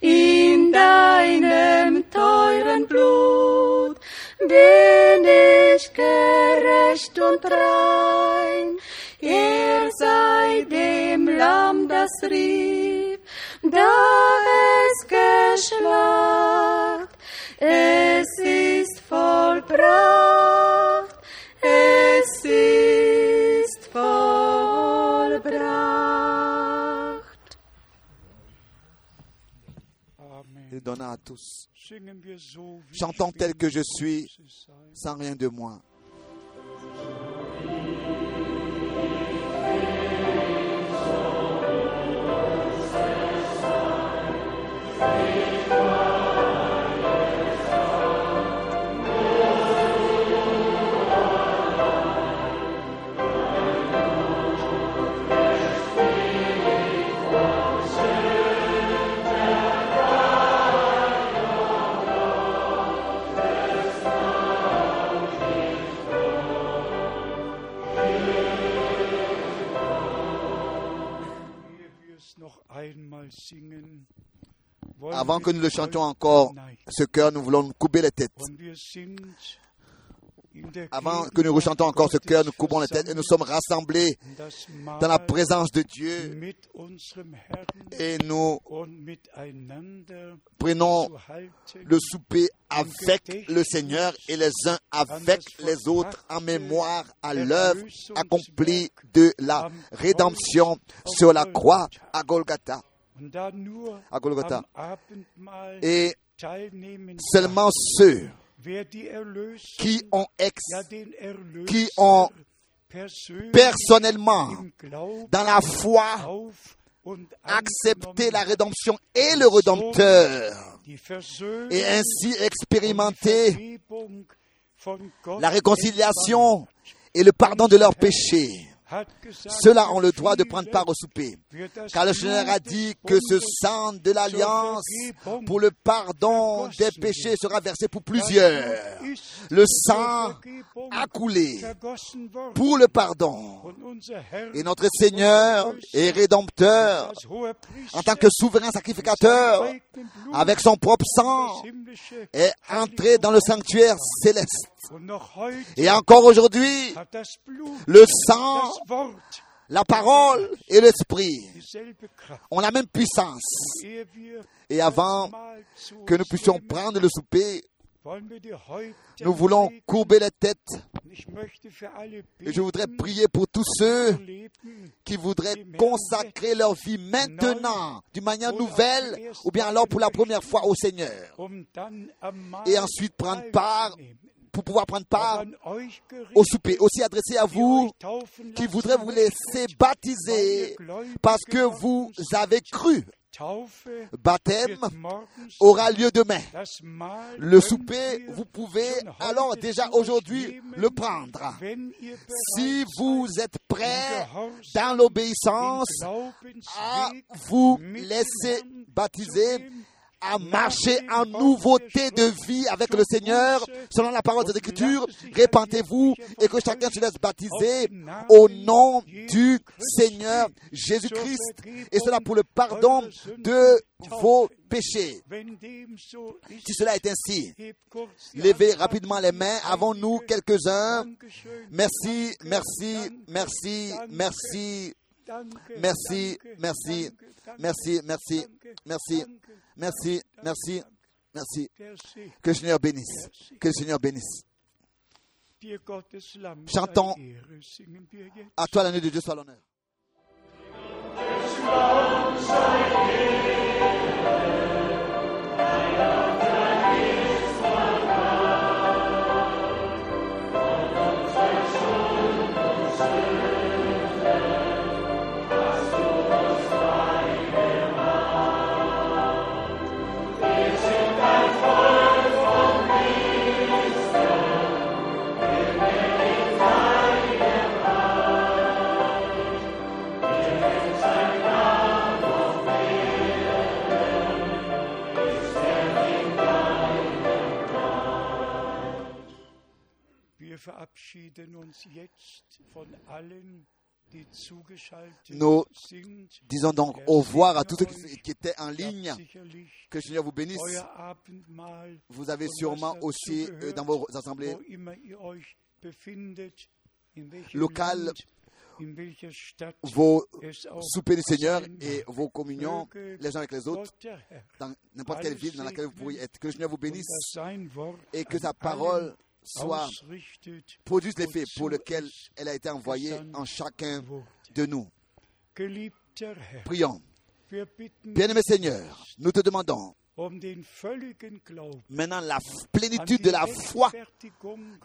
In deinem teuren Blut bin ich gerecht und rein. Er sei dem Lamm das rief, da es geschlacht. Es ist vollbracht, es ist vollbracht. Amen. Il donna à tous. Chantons tel que je suis, sans rien de moi. Avant que nous le chantions encore, ce cœur, nous voulons nous couper les têtes. Avant que nous rechantons encore ce cœur, nous coupons les têtes et nous sommes rassemblés dans la présence de Dieu et nous prenons le souper avec le Seigneur et les uns avec les autres en mémoire à l'œuvre accomplie de la rédemption sur la croix à Golgotha. à Golgotha. Et seulement ceux qui ont ex, qui personnellement, dans la foi, accepté la rédemption et le Rédempteur, et ainsi expérimenté la réconciliation et le pardon de leurs péchés. Ceux-là ont le droit de prendre part au souper. Car le Seigneur a dit que ce sang de l'alliance pour le pardon des péchés sera versé pour plusieurs. Le sang a coulé pour le pardon. Et notre Seigneur et Rédempteur, en tant que souverain sacrificateur, avec son propre sang, est entré dans le sanctuaire céleste. Et encore aujourd'hui, le sang, la parole et l'esprit. ont la même puissance. Et avant que nous puissions prendre le souper, nous voulons courber les têtes et je voudrais prier pour tous ceux qui voudraient consacrer leur vie maintenant, d'une manière nouvelle, ou bien alors pour la première fois au Seigneur. Et ensuite prendre part, pour pouvoir prendre part au souper. Aussi adressé à vous qui voudraient vous laisser baptiser parce que vous avez cru. Baptême aura lieu demain. Le souper, vous pouvez alors déjà aujourd'hui le prendre. Si vous êtes prêts dans l'obéissance à vous laisser baptiser, à marcher en nouveauté de vie avec le Seigneur, selon la parole des Écritures, répentez-vous et que chacun se laisse baptiser au nom du Seigneur Jésus-Christ, et cela pour le pardon de vos péchés. Si cela est ainsi, levez rapidement les mains. Avons-nous quelques-uns Merci, merci, merci, merci. Merci, merci, merci, merci, merci, merci, merci, merci. Que le Seigneur bénisse. Que le Seigneur bénisse. Chantons. À toi l'année de Dieu soit l'honneur. Nous. Disons donc au revoir à tous ceux qui, étaient en ligne. Que le Seigneur vous bénisse. Vous avez sûrement aussi euh, dans vos assemblées locales vos soupers du Seigneur et vos communions les uns avec les autres dans n'importe quelle ville dans laquelle vous pourriez être. Que le Seigneur vous bénisse et que sa parole soit produise l'effet pour lequel elle a été envoyée en chacun de nous. Prions. Bien-aimé Seigneur, nous te demandons um maintenant la plénitude de la foi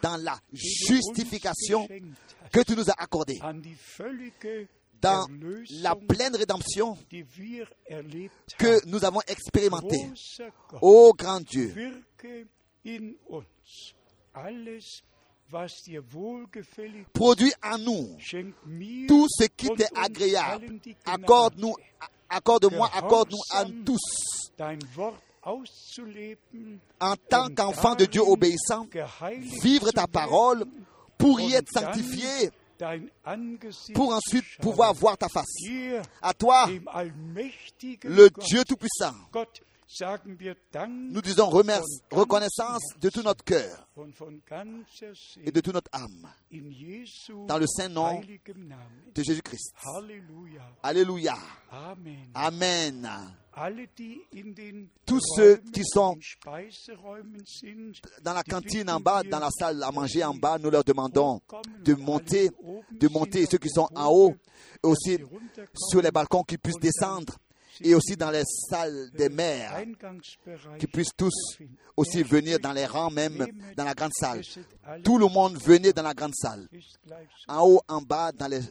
dans la justification que tu nous as accordée, dans la pleine rédemption que nous avons expérimentée. Ô grand Dieu, produis en nous. Tout ce qui t'est agréable. Accorde-nous, accorde-moi, accorde-nous à tous, en tant qu'enfants de Dieu geheiligt vivre ta parole pour y être sanctifié, pour ensuite pouvoir voir ta face. À toi, le Dieu Tout-Puissant, Nous disons reconnaissance de tout notre cœur et de toute notre âme dans le saint nom de Jésus-Christ. Alléluia. Amen. Tous ceux qui sont Dans la cantine en bas, dans la salle à manger en bas, nous leur demandons hochkommen de monter, de monter, et ceux qui sont en haut, aussi sur les balcons, qu'ils puissent descendre, et aussi dans les salles des mères, qui puissent tous aussi venir dans les rangs, même dans la grande salle. Tout le monde venait dans la grande salle, en haut, en bas, dans les